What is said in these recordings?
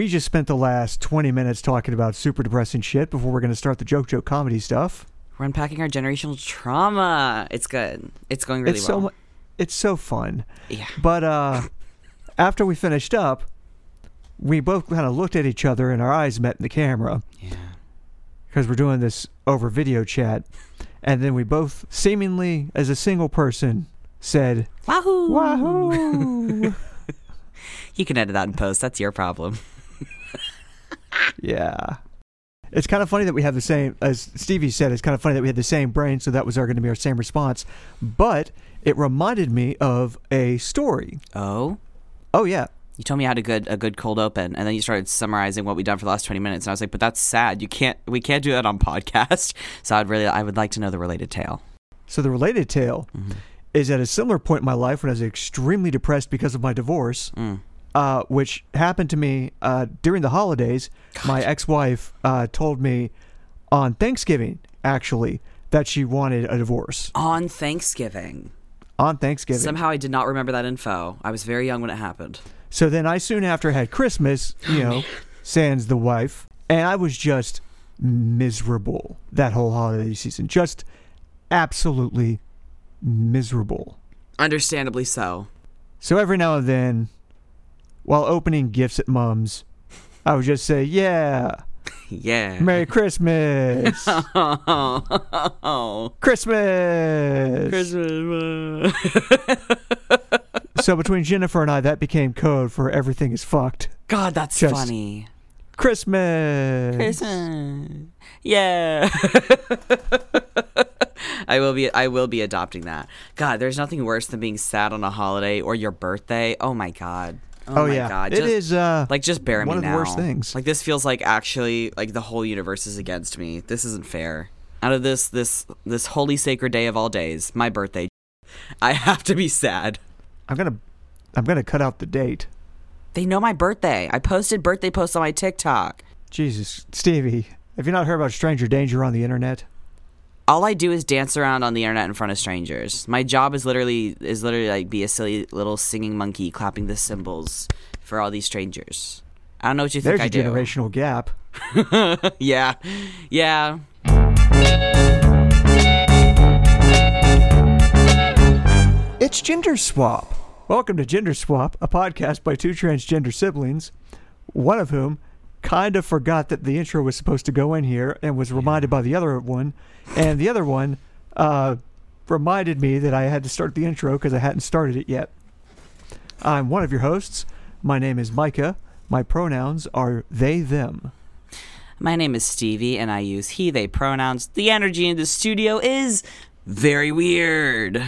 we just spent the last 20 minutes talking about super depressing shit before we're going to start the joke joke comedy stuff. We're unpacking our generational trauma. It's good. It's going really it's well. so it's so fun. yeah. But uh after we finished up, we both kind of looked at each other and our eyes met in the camera Yeah. because we're doing this over video chat. And then we both seemingly as a single person said, Wahoo! "Wahoo!" You can edit that in post. That's your problem. Yeah. It's kind of funny that we have the same, as Stevie said, it's kind of funny that we had the same brain, so that was going to be our same response. But it reminded me of a story. Oh. Oh, yeah. You told me you had a good a good cold open, and then you started summarizing what we've done for the last twenty minutes, and I was like, "But that's sad. You can't. We can't do that on podcast." So I'd really, I would like to know the related tale. So the related tale Mhm. is at a similar point in my life when I was extremely depressed because of my divorce, Mm. Uh, which happened to me uh, during the holidays. My ex wife uh, told me on Thanksgiving, actually, that she wanted a divorce. On Thanksgiving. On Thanksgiving. Somehow I did not remember that info. I was very young when it happened. So then I soon after had Christmas, you know, sans the wife, and I was just miserable that whole holiday season. Just absolutely miserable. Understandably so. So every now and then, while opening gifts at mom's, I would just say, Yeah, Yeah. Merry Christmas! oh, Christmas! Christmas. So between Jennifer and I, that became code for everything is fucked. God, that's Just- funny. Christmas! Christmas. Yeah. I will be I will be adopting that. God, there's nothing worse than being sad on a holiday or your birthday. Oh my god. Oh, Oh, my yeah. god. It Just- is, uh, like just bear one me of the worst things. Like this feels like actually like the whole universe is against me. This isn't fair. Out of this this this holy sacred day of all days, my birthday, I have to be sad. I'm gonna, I'm gonna cut out the date. They know my birthday. I posted birthday posts on my TikTok. Jesus, Stevie, have you not heard about stranger danger on the internet? All I do is dance around on the internet in front of strangers. My job is literally is literally like be a silly little singing monkey clapping the cymbals for all these strangers. I don't know what you think There's I a do. generational gap. yeah, yeah. It's Gender Swap. Welcome to Gender Swap, a podcast by two transgender siblings, one of whom kind of forgot that the intro was supposed to go in here and was reminded by the other one, and the other one uh, reminded me that I had to start the intro because I hadn't started it yet. I'm one of your hosts. My name is Micah. My pronouns are they, them. My name is Stevie, and I use he, they pronouns. The energy in the studio is very weird.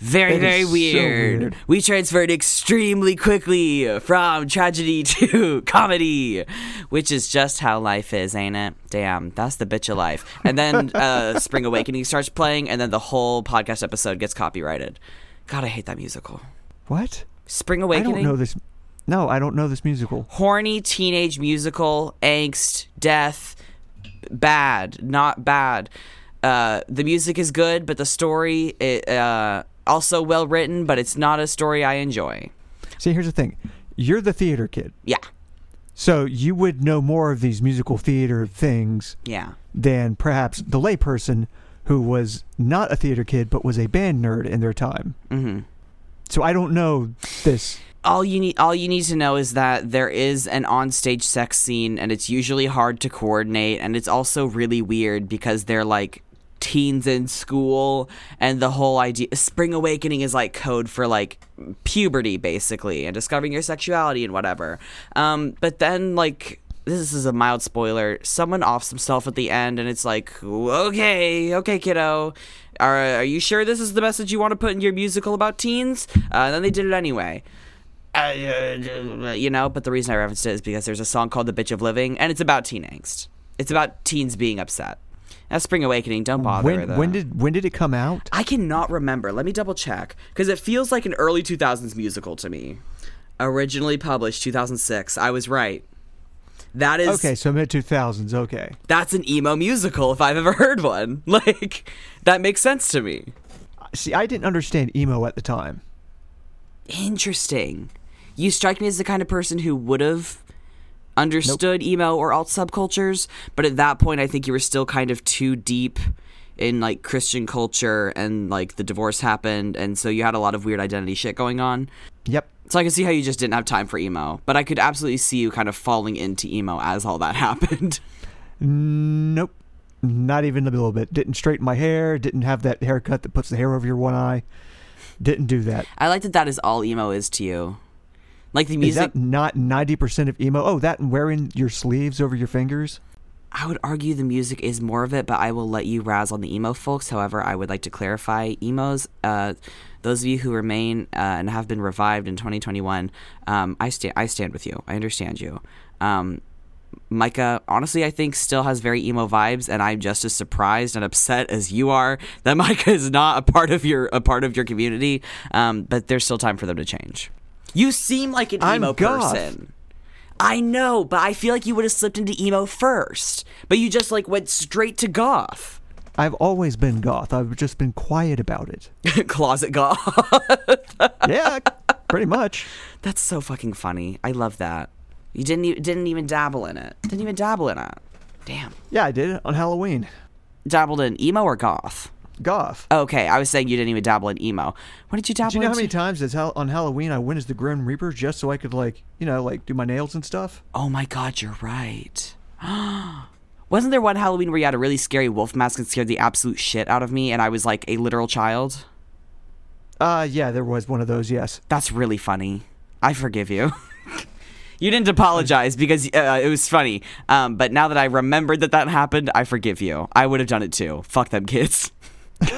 Very, is very so weird. weird. We transferred extremely quickly from tragedy to comedy, which is just how life is, ain't it? Damn, that's the bitch of life. And then uh, Spring Awakening starts playing, and then the whole podcast episode gets copyrighted. God, I hate that musical. What? Spring Awakening. I don't know this. No, I don't know this musical. horny teenage musical, angst, death, bad, not bad. Uh, the music is good, but the story it, uh, also well written, but it's not a story I enjoy. See, here's the thing. You're the theater kid. Yeah, So you would know more of these musical theater things yeah. than perhaps the layperson who was not a theater kid but was a band nerd in their time. hmm So I don't know this. All you need, all you need to know is that there is an onstage sex scene, and it's usually hard to coordinate, and it's also really weird because they're like teens in school, and the whole idea, Spring Awakening is like code for like puberty, basically, and discovering your sexuality and whatever. Um, but then like. This is a mild spoiler. Someone offs himself at the end, and it's like, okay, okay, kiddo, are, are you sure this is the message you want to put in your musical about teens? Uh, and then they did it anyway uh, you know, but the reason I referenced it is because there's a song called "The Bitch of Living" and it's about teen angst. It's about teens being upset. That's Spring Awakening. Don't bother. When when did when did it come out? I cannot remember? Let me double check because it feels like an early 2000s musical to me. Originally published 2006. I was right. That is Okay, so mid 2000s. Okay. that's an emo musical if I've ever heard one. Like that makes sense to me. See, I didn't understand emo at the time. Interesting. You strike me as the kind of person who would have understood emo or alt subcultures, but at that point, I think you were still kind of too deep in like Christian culture and like the divorce happened, and so you had a lot of weird identity shit going on. Yep. So I can see how you just didn't have time for emo, but I could absolutely see you kind of falling into emo as all that happened. Nope. Not even a little bit. Didn't straighten my hair. Didn't have that haircut that puts the hair over your one eye. Didn't do that. I like that that is all emo is to you. Like the music. Is that not 90% of emo? Oh, that and wearing your sleeves over your fingers? I would argue the music is more of it, but I will let you razz on the emo folks. However, I would like to clarify emos. Uh, those of you who remain uh, and have been revived in 2021, um, I stand. I stand with you. I understand you. Um, Micah, honestly, I think still has very emo vibes, and I'm just as surprised and upset as you are that Micah is not a part of your a part of your community. Um, but there's still time for them to change. You seem like an emo person. I know, but I feel like you would have slipped into emo first. But you just like went straight to goth. I've always been goth. I've just been quiet about it. Closet goth. Yeah, pretty much. That's so fucking funny. I love that. You didn't e- didn't even dabble in it. Didn't even dabble in it. Damn. Yeah, I did it on Halloween. Dabbled in emo or goth? Goth. Okay, I was saying you didn't even dabble in emo. What did you dabble Do you know how many times it's on Halloween I went as the Grim Reaper just so I could like, you know, like do my nails and stuff? Oh my god, you're right. Wasn't there one Halloween where you had a really scary wolf mask and scared the absolute shit out of me and I was like a literal child? Uh, yeah, there was one of those. Yes. That's really funny. I forgive you. you didn't apologize because uh, it was funny. Um, but now that I remembered that that happened, I forgive you. I would have done it too. Fuck them kids.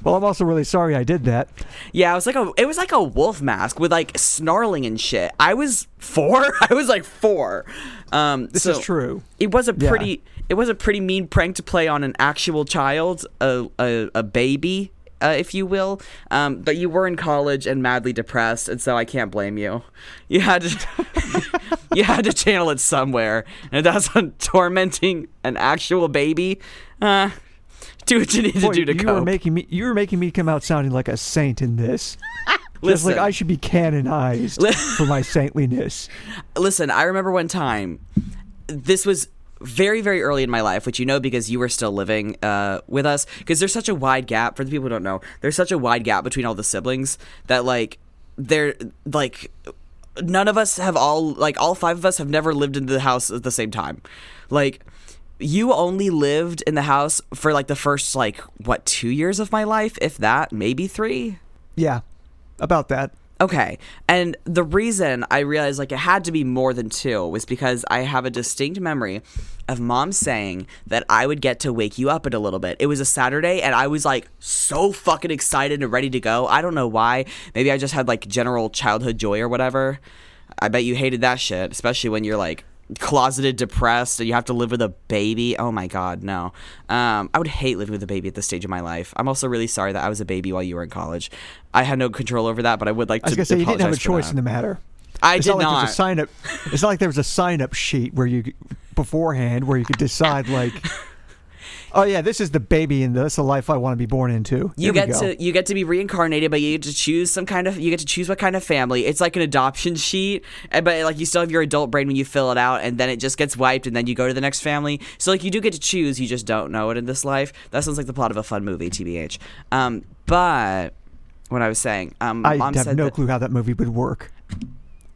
Well, I'm also really sorry I did that. Yeah, it was like a it was like a wolf mask with like snarling and shit. I was four. I was like four. Um, This so is true. It was a Yeah. pretty it was a pretty mean prank to play on an actual child, a a, a baby. Uh, if you will, um, but you were in college and madly depressed, and so I can't blame you. You had to, you had to channel it somewhere, and that's on tormenting an actual baby. Uh, do what you need Boy, to do to you cope. were making me you were making me come out sounding like a saint in this. Just Listen. like I should be canonized for my saintliness. Listen, I remember one time. This was very, very early in my life, which you know because you were still living uh, with us. Because there's such a wide gap for the people who don't know. There's such a wide gap between all the siblings that like they're like none of us have all like all five of us have never lived in the house at the same time. Like you only lived in the house for like the first like what two years of my life, if that, maybe three. Yeah, about that. Okay. And the reason I realized like it had to be more than two was because I have a distinct memory of mom saying that I would get to wake you up in a little bit. It was a Saturday and I was like so fucking excited and ready to go. I don't know why. Maybe I just had like general childhood joy or whatever. I bet you hated that shit, especially when you're like closeted depressed and you have to live with a baby oh my god no um, i would hate living with a baby at this stage of my life i'm also really sorry that i was a baby while you were in college i had no control over that but i would like I was to gonna say you didn't have a choice that. in the matter. i It's did not like not there's a sign up. It's not like there was a sign up sheet where you beforehand where you could decide like, oh yeah, this is the baby and this is the life I want to be born into. you Here we get to you get to be reincarnated but you get to choose some kind of you get to choose what kind of family. It's like an adoption sheet but like you still have your adult brain when you fill it out and then it just gets wiped and then you go to the next family. So like you do get to choose you just don't know it in this life. That sounds like the plot of a fun movie tbh um but what i was saying um I mom have no that- clue how that movie would work.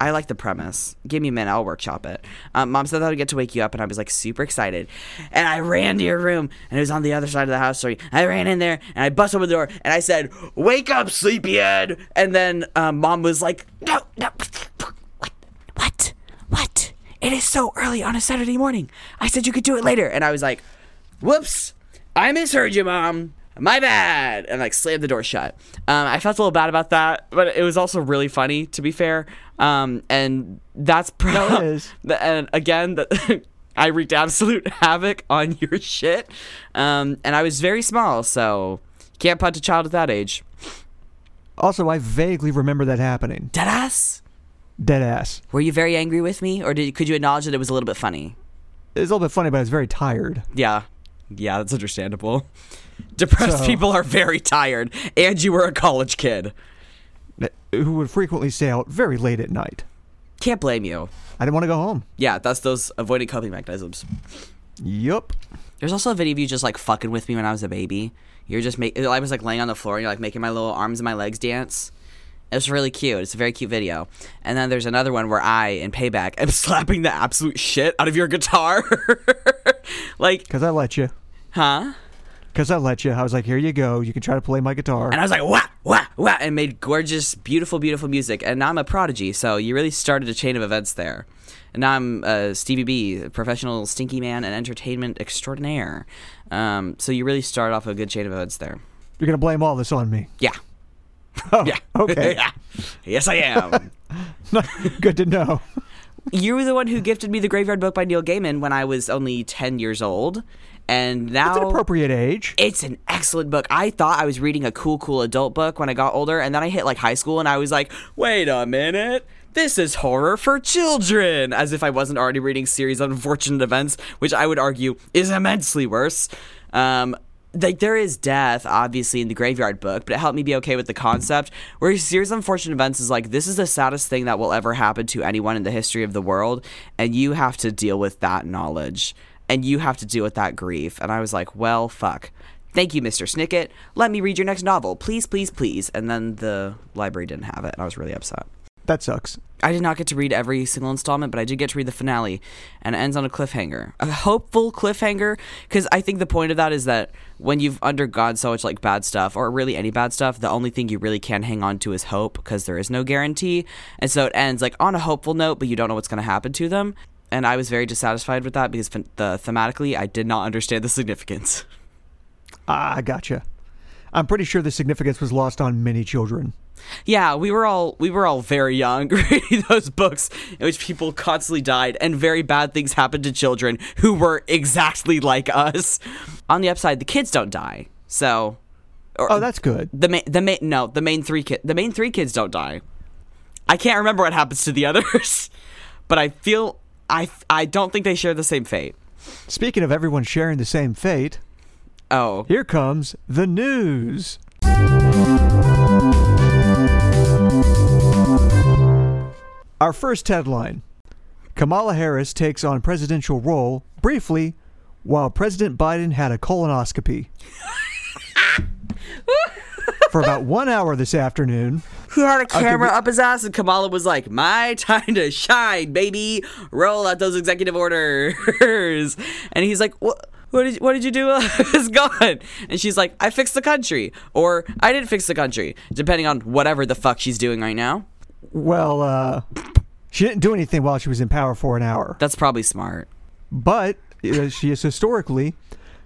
I like the premise. Give me a minute, I'll workshop it. Um, Mom said that I would get to wake you up, and I was like super excited. And I ran to your room, and it was on the other side of the house. So I ran in there, and I busted open the door, and I said, "Wake up, sleepyhead!" And then um, Mom was like, "No, no, what, what, what? It is so early on a Saturday morning. I said you could do it later." And I was like, "Whoops, I misheard you, Mom." My bad, and like slammed the door shut. Um, I felt a little bad about that, but it was also really funny, to be fair. Um, and that's probably No, it is. the- and again, that I wreaked absolute havoc on your shit. Um, and I was very small, so can't punch a child at that age. Also, I vaguely remember that happening. Deadass. Dead ass. Were you very angry with me, or did could you acknowledge that it was a little bit funny? It was a little bit funny, but I was very tired. Yeah, yeah, that's understandable. Depressed So- people are very tired, and you were a college kid. Who would frequently stay out very late at night. Can't blame you. I didn't want to go home. Yeah, that's those avoiding coping mechanisms. Yup. There's also a video of you just like fucking with me when I was a baby. You're just make. I was like laying on the floor and you're like making my little arms and my legs dance. It was really cute. It's a very cute video. And then there's another one where I, in payback, am slapping the absolute shit out of your guitar. like, Because I let you. Huh? Because I let you. I was like, here you go. You can try to play my guitar. And I was like, wah, wah, wah, and made gorgeous, beautiful, beautiful music. And now I'm a prodigy. So you really started a chain of events there. And now I'm uh, Stevie B, professional stinky man and entertainment extraordinaire. Um, so you really started off a good chain of events there. You're going to blame all this on me. Yeah. Oh, Yeah. Okay. yeah. Yes, I am. Good to know. you were the one who gifted me the Graveyard Book by Neil Gaiman when I was only 10 years old. And now. It's an appropriate age. It's an excellent book. I thought I was reading a cool, cool adult book when I got older, and then I hit like high school and I was like, wait a minute. This is horror for children, as if I wasn't already reading series of unfortunate events, which I would argue is immensely worse. Um, like there is death, obviously, in the graveyard book, but it helped me be okay with the concept. Where series of unfortunate events is like this is the saddest thing that will ever happen to anyone in the history of the world, and you have to deal with that knowledge and you have to deal with that grief. And I was like, well, fuck. Thank you, Mr. Snicket. Let me read your next novel. Please, please, please. And then the library didn't have it, and I was really upset. That sucks. I did not get to read every single installment, but I did get to read the finale, and it ends on a cliffhanger. A hopeful cliffhanger, because I think the point of that is that when you've undergone so much like bad stuff, or really any bad stuff, the only thing you really can hang on to is hope, because there is no guarantee. And so it ends like on a hopeful note, but you don't know what's going to happen to them. And I was very dissatisfied with that because the thematically, I did not understand the significance. Ah, I gotcha. I'm pretty sure the significance was lost on many children. Yeah, we were all we were all very young reading those books in which people constantly died and very bad things happened to children who were exactly like us. On the upside, the kids don't die. So Oh, that's good. the main the main no, the main 3 kid the main 3 kids don't die. I can't remember what happens to the others, but I feel I I don't think they share the same fate. Speaking of everyone sharing the same fate, Oh, here comes the news. Our first headline Kamala Harris takes on presidential role briefly while President Biden had a colonoscopy. For about one hour this afternoon, He had a camera be- up his ass, and Kamala was like, "My time to shine, baby! Roll out those executive orders." And he's like, "What? What did What did you do? while I was gone?" And she's like, "I fixed the country, or I didn't fix the country, depending on whatever the fuck she's doing right now." well, uh, she didn't do anything while she was in power for an hour. That's probably smart. But uh, she is historically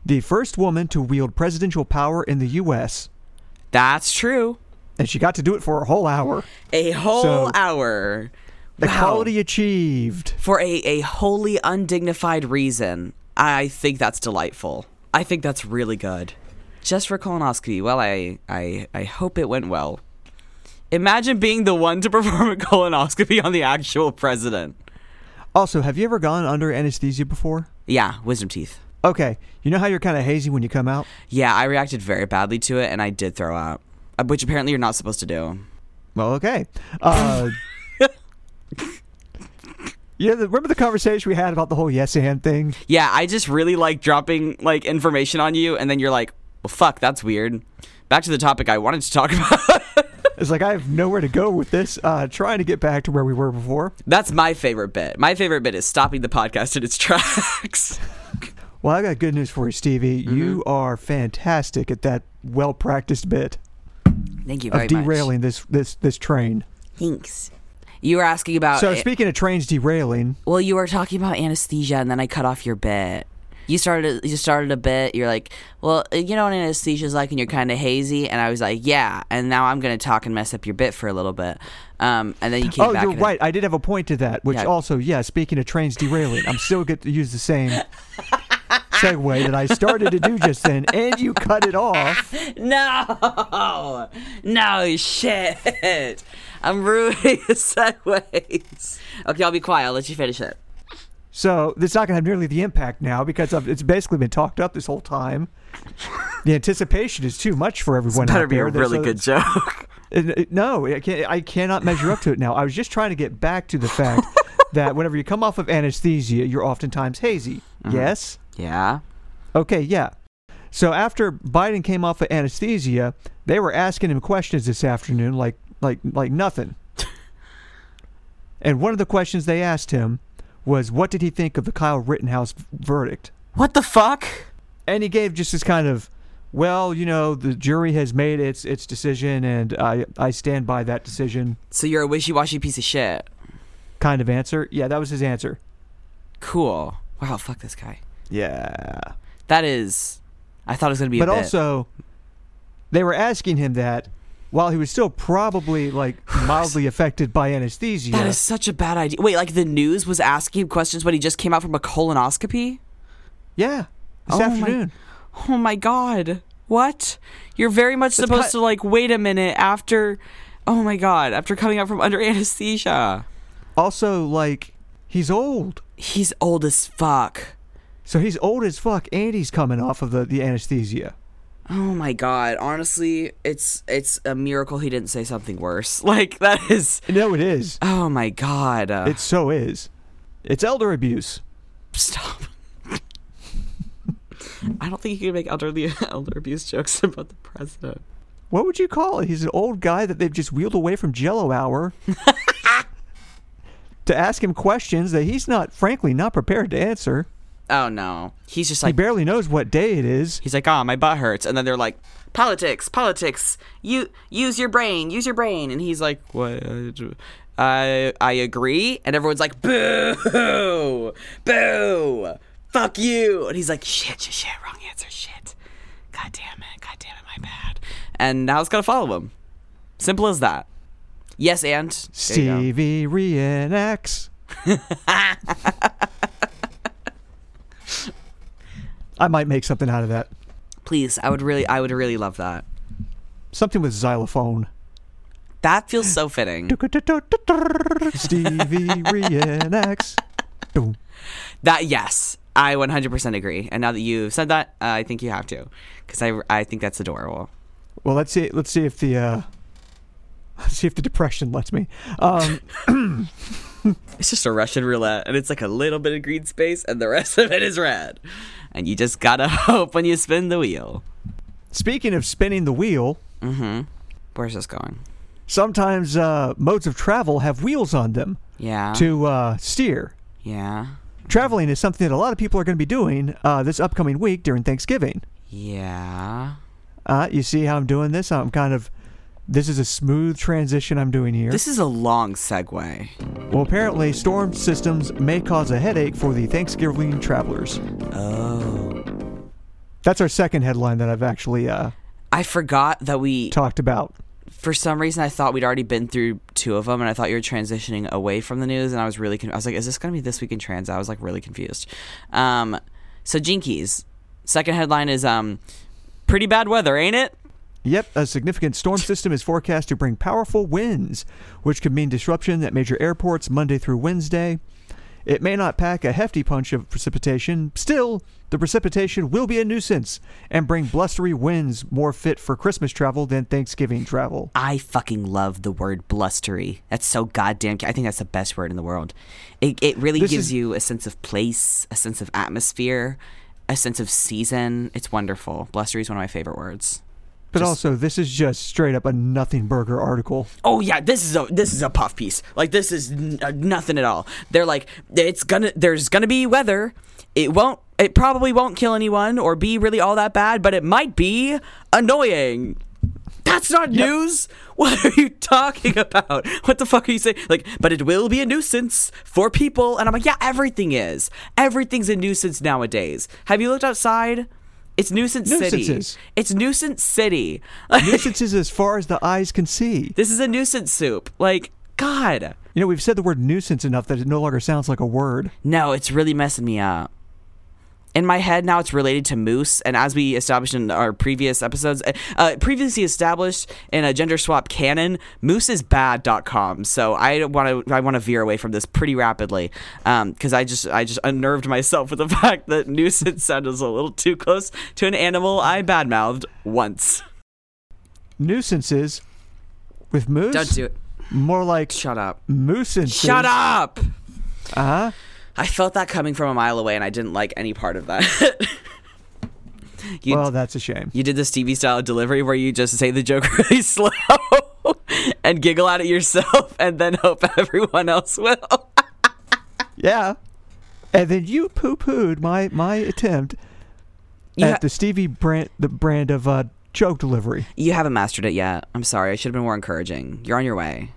the first woman to wield presidential power in the U.S., That's true. And she got to do it for a whole hour. A whole So- hour. Wow. quality achieved. for a, a wholly undignified reason. I think that's delightful. I think that's really good. Just for colonoscopy. Well, I I I hope it went well. Imagine being the one to perform a colonoscopy on the actual president. Also, have you ever gone under anesthesia before? Yeah, wisdom teeth. Okay, you know how you're kind of hazy when you come out? Yeah, I reacted very badly to it and I did throw up, uh, which apparently you're not supposed to do. Well, okay. Uh, yeah, the, remember the conversation we had about the whole yes and thing? Yeah, I just really like dropping like information on you and then you're like, "Well, fuck, that's weird." Back to the topic I wanted to talk about. It's like I have nowhere to go with this. Uh, trying to get back to where we were before. That's my favorite bit. My favorite bit is stopping the podcast in its tracks. Well, I got good news for you, Stevie. You are fantastic at that well practiced bit Thank you very of derailing this this this train. Thanks. You were asking about. So speaking of trains derailing, well, you were talking about anesthesia, and then I cut off your bit. You started. You started a bit. You're like, well, you know what anesthesia's like, and you're kind of hazy. And I was like, yeah. And now I'm gonna talk and mess up your bit for a little bit. Um, and then you came oh, back. you're right. I did have a point to that. Which Yeah. also, yeah. Speaking of trains derailing, I'm still get to use the same segue that I started to do just then, and you cut it off. No, no shit. I'm ruining the segues. Okay, I'll be quiet. I'll let you finish it. So it's not going to have nearly the impact now because of, it's basically been talked up this whole time. The anticipation is too much for everyone. Better out be a there. There's really good joke. It- it- uh, no, I, can't, I cannot measure up to it now. I was just trying to get back to the fact that whenever you come off of anesthesia, you're oftentimes hazy. Uh-huh. Yes? Yeah. Okay, yeah. So after Biden came off of anesthesia, they were asking him questions this afternoon like like like nothing. and one of the questions they asked him was what did he think of the Kyle Rittenhouse verdict? What the fuck? And he gave just this kind of well, you know, the jury has made its its decision and I I stand by that decision So you're a wishy-washy piece of shit. kind of answer. Yeah, that was his answer. Cool. Wow, fuck this guy. Yeah. That is. I thought it was gonna be. but also they were asking him that while he was still probably like mildly affected by anesthesia that is such a bad idea. Wait, like the news was asking him questions when he just came out from a colonoscopy. yeah this Oh my- afternoon Oh my god. What? You're very much supposed to like wait a minute after Oh my god, after coming out from under anesthesia. also like he's old He's old as fuck. So he's old as fuck and he's coming off of the, the anesthesia Oh my god. Honestly, it's it's a miracle he didn't say something worse. Like that is no it is Oh my god. Uh, it so is it's elder abuse stop. I don't think you can make elderly elder abuse jokes about the president. what would you call it he's an old guy that they've just wheeled away from jello hour to ask him questions that he's not frankly not prepared to answer Oh no. He's just like, he barely knows what day it is He's like, "Ah, my butt hurts," and then they're like, "Politics, politics. You use your brain, use your brain." And he's like, "What? I I agree." And everyone's like, "Boo, boo, fuck you!" And he's like, "Shit, shit, shit, wrong answer, shit. God damn it, god damn it, my bad." And now it's gotta follow him. Simple as that. Yes, and There you go. Stevie reenacts. I might make something out of that. Please, I would really, I would really love that. Something with xylophone. That feels so fitting. Stevie reenacts. That yes, I 100% agree. And now that you've said that, uh, I think you have to, because I I think that's adorable. Well, let's see. Let's see if the uh, let's see if the depression lets me. Um, It's just a Russian roulette, and it's like a little bit of green space, and the rest of it is red. And you just gotta hope when you spin the wheel. speaking of spinning the wheel, Mm-hmm. Where's this going? sometimes uh, modes of travel have wheels on them Yeah. to uh, steer. Yeah. Traveling is something that a lot of people are going to be doing uh, this upcoming week during Thanksgiving. Yeah. Uh, you see how I'm doing this? I'm kind of. This is a smooth transition I'm doing here. This is a long segue. well, apparently, storm systems may cause a headache for the Thanksgiving travelers. Oh. That's our second headline that I've actually uh, I forgot that we. talked about. For some reason, I thought we'd already been through two of them, and I thought you were transitioning away from the news, and I was really. Con- I was like, "Is this gonna be this week in trans?" I was like really confused. Um, so Jinkies. Second headline is um, pretty bad weather, ain't it? Yep, a significant storm system is forecast to bring powerful winds, which could mean disruption at major airports Monday through Wednesday. It may not pack a hefty punch of precipitation, still, the precipitation will be a nuisance and bring blustery winds more fit for Christmas travel than Thanksgiving travel. I fucking love the word blustery. That's so goddamn. I think that's the best word in the world. It it really This gives is- you a sense of place, a sense of atmosphere, a sense of season. It's wonderful. Blustery is one of my favorite words. But Just- also, this is just straight up a nothing burger article. Oh yeah, this is a this is a puff piece. Like this is n- uh, nothing at all. They're like it's gonna there's gonna be weather. It won't it probably won't kill anyone or be really all that bad, but it might be annoying. That's not news. What are you talking about? What the fuck are you saying? Like, but it will be a nuisance for people. And I'm like, yeah, everything is. Everything's a nuisance nowadays. Have you looked outside? It's nuisance city. Nuisances. It's nuisance city. Nuisances as far as the eyes can see. This is a nuisance soup. Like, God. You know, we've said the word nuisance enough that it no longer sounds like a word. No, it's really messing me up. In my head now, it's related to moose, and as we established in our previous episodes, uh, uh, previously established in a gender swap canon, mooseisbad.com. So I want to I want to veer away from this pretty rapidly, because I just I just unnerved myself with the fact that nuisance sounded a little too close to an animal I badmouthed once. Nuisances with moose. Don't do it. More like Shut up. moose and Shut up. Uh huh. I felt that coming from a mile away, and I didn't like any part of that. you, Well, that's a shame. you did this TV style delivery where you just say the joke really slow and giggle at it yourself, and then hope everyone else will. Yeah. And then you poo pooed my my attempt You, at ha- the Stevie brand the brand of uh, joke delivery. you haven't mastered it yet. I'm sorry. I should have been more encouraging. You're on your way.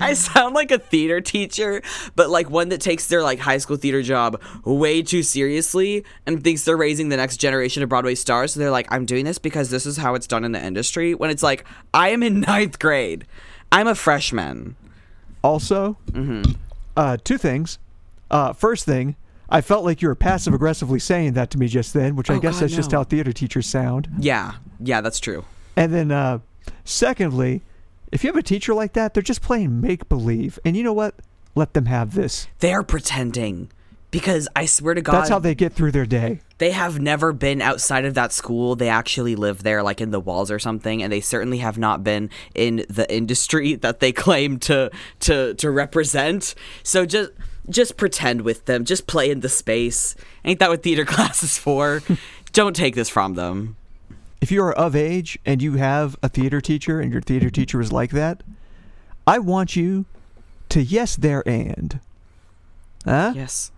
I sound like a theater teacher, but like one that takes their like high school theater job way too seriously and thinks they're raising the next generation of Broadway stars. So they're like, I'm doing this because this is how it's done in the industry. When it's like, I am in ninth grade. I'm a freshman. Also, Mm-hmm. uh, two things. Uh, first thing, I felt like you were passive aggressively saying that to me just then, which I Oh, guess God, that's just how theater teachers sound. Yeah, yeah, that's true. And then, uh, secondly, if you have a teacher like that, they're just playing make believe. And you know what? Let them have this. They're pretending because I swear to God, That's how they get through their day. they have never been outside of that school. They actually live there, like in the walls or something, and they certainly have not been in the industry that they claim to to to represent. So just just pretend with them. Just play in the space. Ain't that what theater class is for? Don't take this from them. If you are of age and you have a theater teacher and your theater mm-hmm. teacher is like that, I want you to yes there and. Huh? Yes.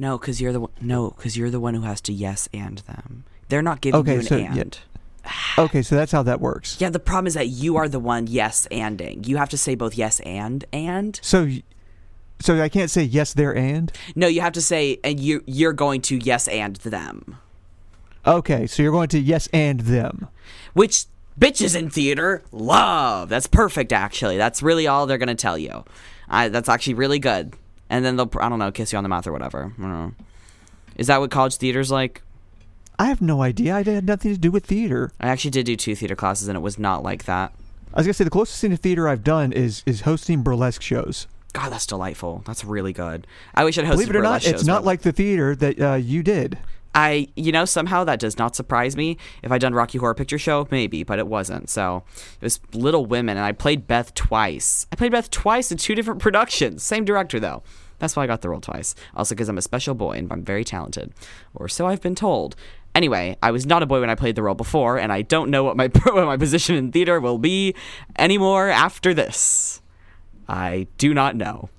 No, because you're the one, no, because you're the one who has to yes and them. They're not giving Okay, you an so, yeah. and. Okay, so that's how that works. Yeah, the problem is that you are the one yes anding. You have to say both yes and and. So, so I can't say yes there and. No, you have to say and you you're going to yes and them. Okay, so you're going to yes and them. Which bitches in theater love. That's perfect actually. That's really all they're going to tell you. I, that's actually really good. And then they'll I don't know, kiss you on the mouth or whatever. I don't know. Is that what college theater's like? I have no idea. I had nothing to do with theater. I actually did do two theater classes and it was not like that. I was gonna say the closest thing to theater I've done is is hosting burlesque shows. God, that's delightful. That's really good. I wish I'd hosted Believe it or not, it's not like the theater that uh, you did. I, you know, somehow that does not surprise me. If I'd done Rocky Horror Picture Show, maybe, but it wasn't. So it was Little Women, and I played Beth twice. I played Beth twice in two different productions. Same director, though. That's why I got the role twice. Also, because I'm a special boy and I'm very talented. Or so I've been told. Anyway, I was not a boy when I played the role before, and I don't know what my what my position in theater will be anymore after this. I do not know.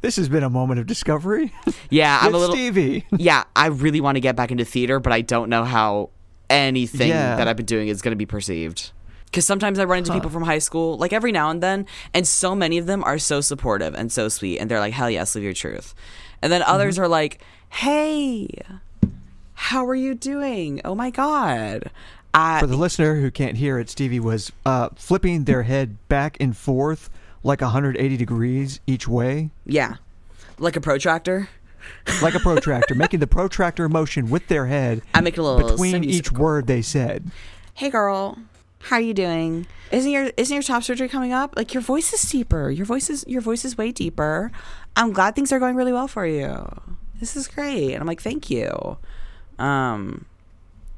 This has been a moment of discovery. Yeah, I'm a little. Stevie. yeah, I really want to get back into theater, but I don't know how anything Yeah. that I've been doing is going to be perceived. Because sometimes I run into people from high school, like every now and then, and so many of them are so supportive and so sweet, and they're like, hell yes, live your truth. And then others Mm-hmm. are like, hey, how are you doing? Oh my God. I, For the listener who can't hear it, Stevie was uh, flipping their head back and forth like 180 degrees each way, yeah, like a protractor. like a protractor, making the protractor motion with their head I make a little between each word they said. hey girl. How are you doing? Isn't your isn't your top surgery coming up? Like your voice is deeper. Your voice is your voice is way deeper. I'm glad things are going really well for you. This is great. And i'm like thank you. Um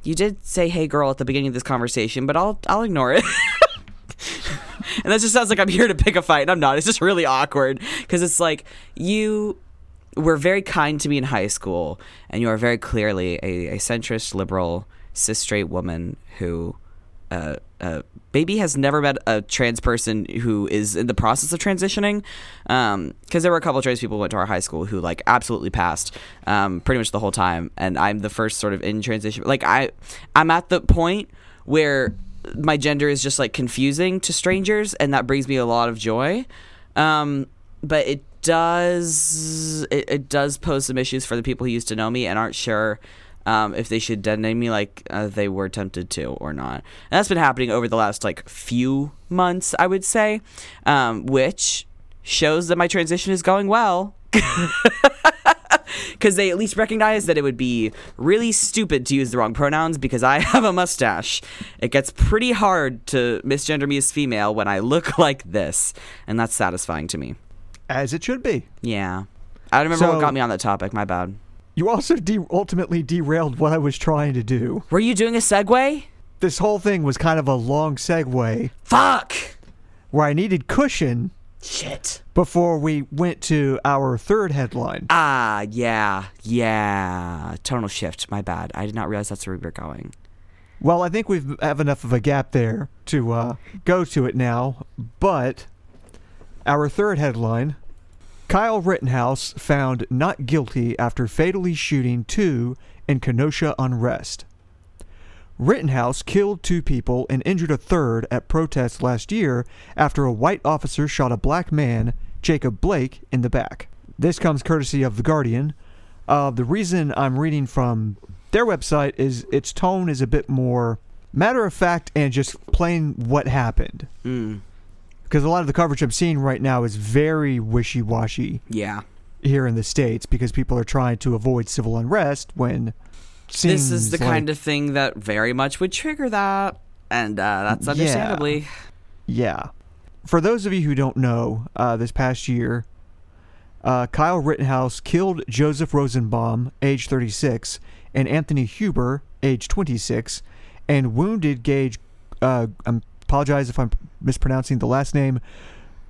you did say hey girl at the beginning of this conversation but i'll i'll ignore it and that just sounds like i'm here to pick a fight and i'm not it's just really awkward because it's like you were very kind to me in high school, and you are very clearly a, a centrist, liberal, cis straight woman who, uh, uh, baby has never met a trans person who is in the process of transitioning. Because there were a couple trans people who went to our high school who like absolutely passed, um, pretty much the whole time, and I'm the first sort of in transition. Like I, I'm at the point where my gender is just like confusing to strangers, and that brings me a lot of joy. Um, but it does it, it does pose some issues for the people who used to know me and aren't sure um, if they should designate me like uh, they were tempted to or not. And that's been happening over the last like few months, I would say, um, which shows that my transition is going well. Because they at least recognize that it would be really stupid to use the wrong pronouns because I have a mustache. It gets pretty hard to misgender me as female when I look like this, and that's satisfying to me. As it should be. Yeah. I don't remember what got me on that topic. My bad. You also de- ultimately derailed what I was trying to do. Were you doing a segue? this whole thing was kind of a long segue Fuck. where I needed cushion Shit. before we went to our third headline. Ah, yeah, yeah. Tonal shift. My bad. I did not realize that's where we were going. Well, I think we have enough of a gap there to uh, go to it now. But our third headline Kyle Rittenhouse found not guilty after fatally shooting two in Kenosha unrest. Rittenhouse killed two people and injured a third at protests last year after a white officer shot a black man, Jacob Blake, in the back. This comes courtesy of The Guardian. Uh, the reason I'm reading from their website is its tone is a bit more matter of fact and just plain what happened. Mm. Because a lot of the coverage I'm seeing right now is very wishy washy Yeah. here in the States because people are trying to avoid civil unrest when. This is the kind of thing that very much would trigger that, and uh, that's Yeah. understandably. Yeah. For those of you who don't know, uh, this past year, uh, Kyle Rittenhouse killed Joseph Rosenbaum, age 36, and Anthony Huber, age 26, and wounded Gaige. Uh, I apologize if I'm mispronouncing the last name.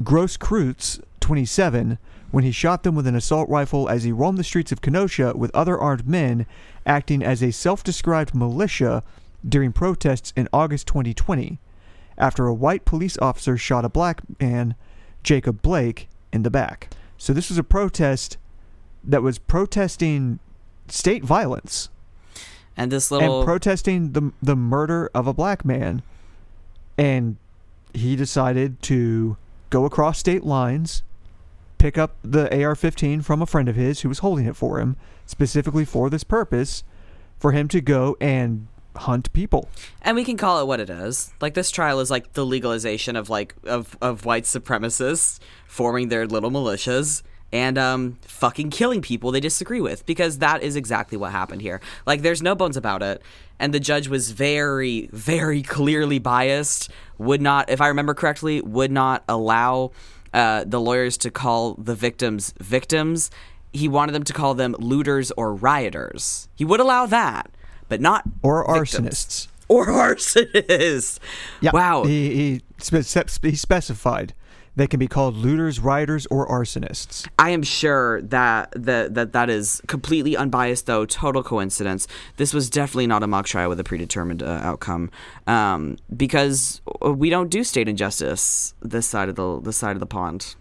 Grosskreutz, 27, when he shot them with an assault rifle as he roamed the streets of Kenosha with other armed men, acting as a self-described militia during protests in August 2020 after a white police officer shot a black man, Jacob Blake, in the back. So this was a protest that was protesting state violence And this little and protesting the the murder of a black man. And he decided to go across state lines, pick up the AR-15 from a friend of his who was holding it for him, specifically for this purpose, for him to go and hunt people. and we can call it what it is. Like this trial is like the legalization of like of of white supremacists forming their little militias and um fucking killing people they disagree with because that is exactly what happened here. Like there's no bones about it. And the judge was very very clearly biased. Would not if I remember correctly, would not allow uh, the lawyers to call the victims victims. He wanted them to call them looters or rioters. He would allow that, but not Or victims. arsonists. or arsonists. Yeah. Wow. He, he, spe- he specified they can be called looters, rioters, or arsonists. I am sure that, that that that is completely unbiased, though total coincidence. This was definitely not a mock trial with a predetermined uh, outcome, um, because we don't do state injustice this side of the this side of the pond.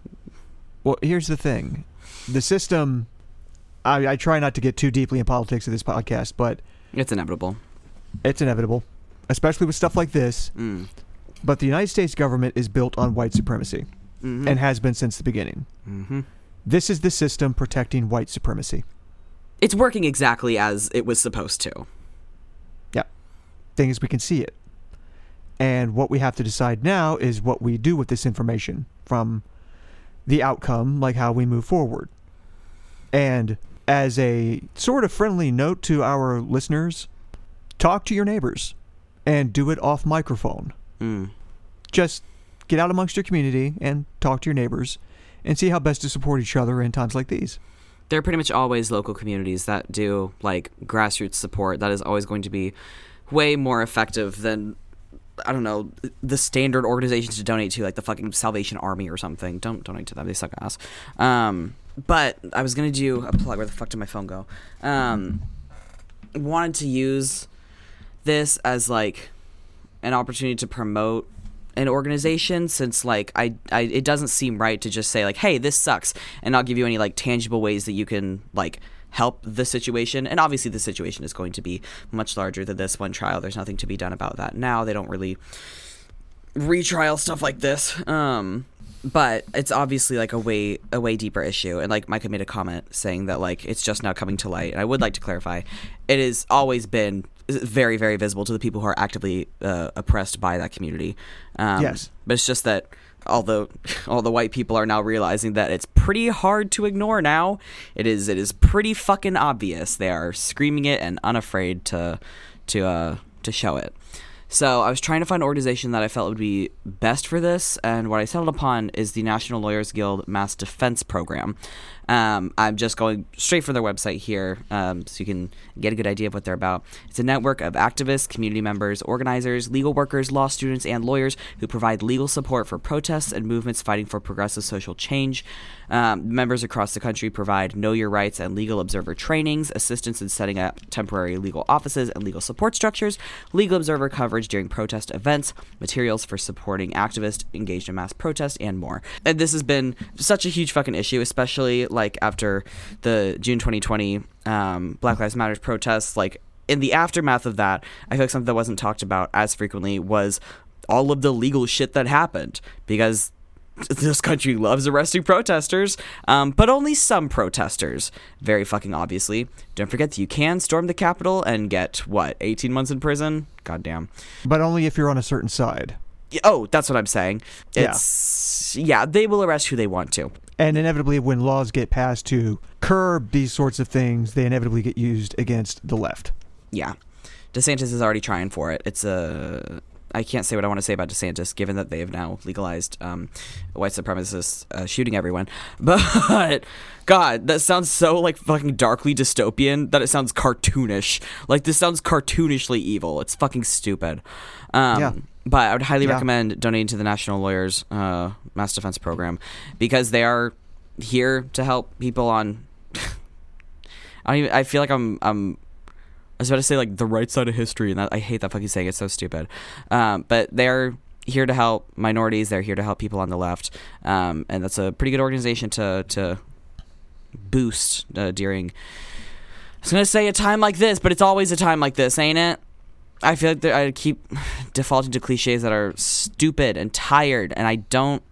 Well, here's the thing the system. I, I try not to get too deeply in politics of this podcast, but It's inevitable. it's inevitable, especially with stuff like this. Mm. But the United States government is built on white supremacy Mhm. and has been since the beginning. hmm This is the system protecting white supremacy. It's working exactly as it was supposed to. Yeah. Thing is, we can see it. And what we have to decide now is what we do with this information from the outcome, like how we move forward. And as a sort of friendly note to our listeners, talk to your neighbors and do it off microphone. Mm. Just get out amongst your community and talk to your neighbors and see how best to support each other in times like these. there are pretty much always local communities that do like grassroots support that is always going to be way more effective than I don't know the standard organizations to donate to like the fucking Salvation Army or something. Don't donate to them; they suck ass. Um, but I was gonna do a plug. Where the fuck did my phone go? Um, wanted to use this as like an opportunity to promote an organization since like I, I it doesn't seem right to just say like hey this sucks and not give you any like tangible ways that you can like help the situation. And obviously the situation is going to be much larger than this one trial. There's nothing to be done about that now. They don't really retrial stuff like this. Um but it's obviously like a way a way deeper issue. And like micah made a comment saying that like it's just now coming to light. And i would like to clarify it has always been very very visible to the people who are actively uh, oppressed by that community um, Yes. but it's just that although all the white people are now realizing that it's pretty hard to ignore now it is it is pretty fucking obvious they are screaming it and unafraid to to uh to show it So I was trying to find an organization that I felt would be best for this, and what I settled upon is the National Lawyers Guild Mass Defense Program. Um, I'm just going straight for their website here um, so you can get a good idea of what they're about. It's a network of activists, community members, organizers, legal workers, law students, and lawyers who provide legal support for protests and movements fighting for progressive social change. Um, members across the country provide Know Your Rights and legal observer trainings, assistance in setting up temporary legal offices and legal support structures, legal observer coverage during protest events, materials for supporting activists engaged in mass protest, and more. And this has been such a huge fucking issue, especially like after the June 2020 um, Black Lives Matter protests. Like in the aftermath of that, I feel like something that wasn't talked about as frequently was all of the legal shit that happened because this country loves arresting protesters, um, but only some protesters. Very fucking obviously. Don't forget that you can storm the Capitol and get, what, 18 months in prison? Goddamn. But only if you're on a certain side. Oh, that's what I'm saying. Yeah. Yeah, they will arrest who they want to. And inevitably, when laws get passed to curb these sorts of things, they inevitably get used against the left. Yeah. DeSantis is already trying for it. It's a. I can't say what I want to say about DeSantis, given that they have now legalized um, white supremacists uh, shooting everyone. But God, that sounds so like fucking darkly dystopian that it sounds cartoonish. Like this sounds cartoonishly evil. It's fucking stupid. Um, Yeah. But I would highly Yeah. recommend donating to the National Lawyers uh, Mass Defense Program because they are here to help people on. I even. I feel like I'm. I'm I was about to say like the right side of history, and that, I hate that fucking saying. It's so stupid. Um, but they're here to help minorities. They're here to help people on the left, um, and that's a pretty good organization to to boost uh, during. I was gonna say a time like this, but it's always a time like this, ain't it? I feel like I keep defaulting to cliches that are stupid and tired, and I don't.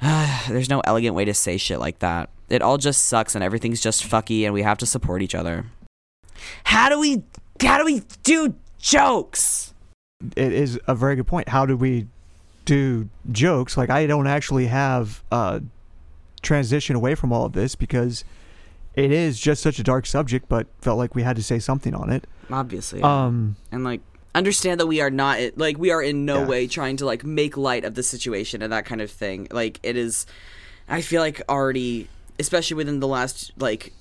there's no elegant way to say shit like that. It all just sucks, and everything's just fucky, and we have to support each other. How do we? How do we do jokes? It is a very good point. How do we do jokes? Like, I don't actually have a transition away from all of this because it is just such a dark subject, but felt like we had to say something on it. Obviously, Um, and like understand that we are not like we are in no Yeah. way trying to like make light of the situation and that kind of thing. Like it is i feel like already especially within the last like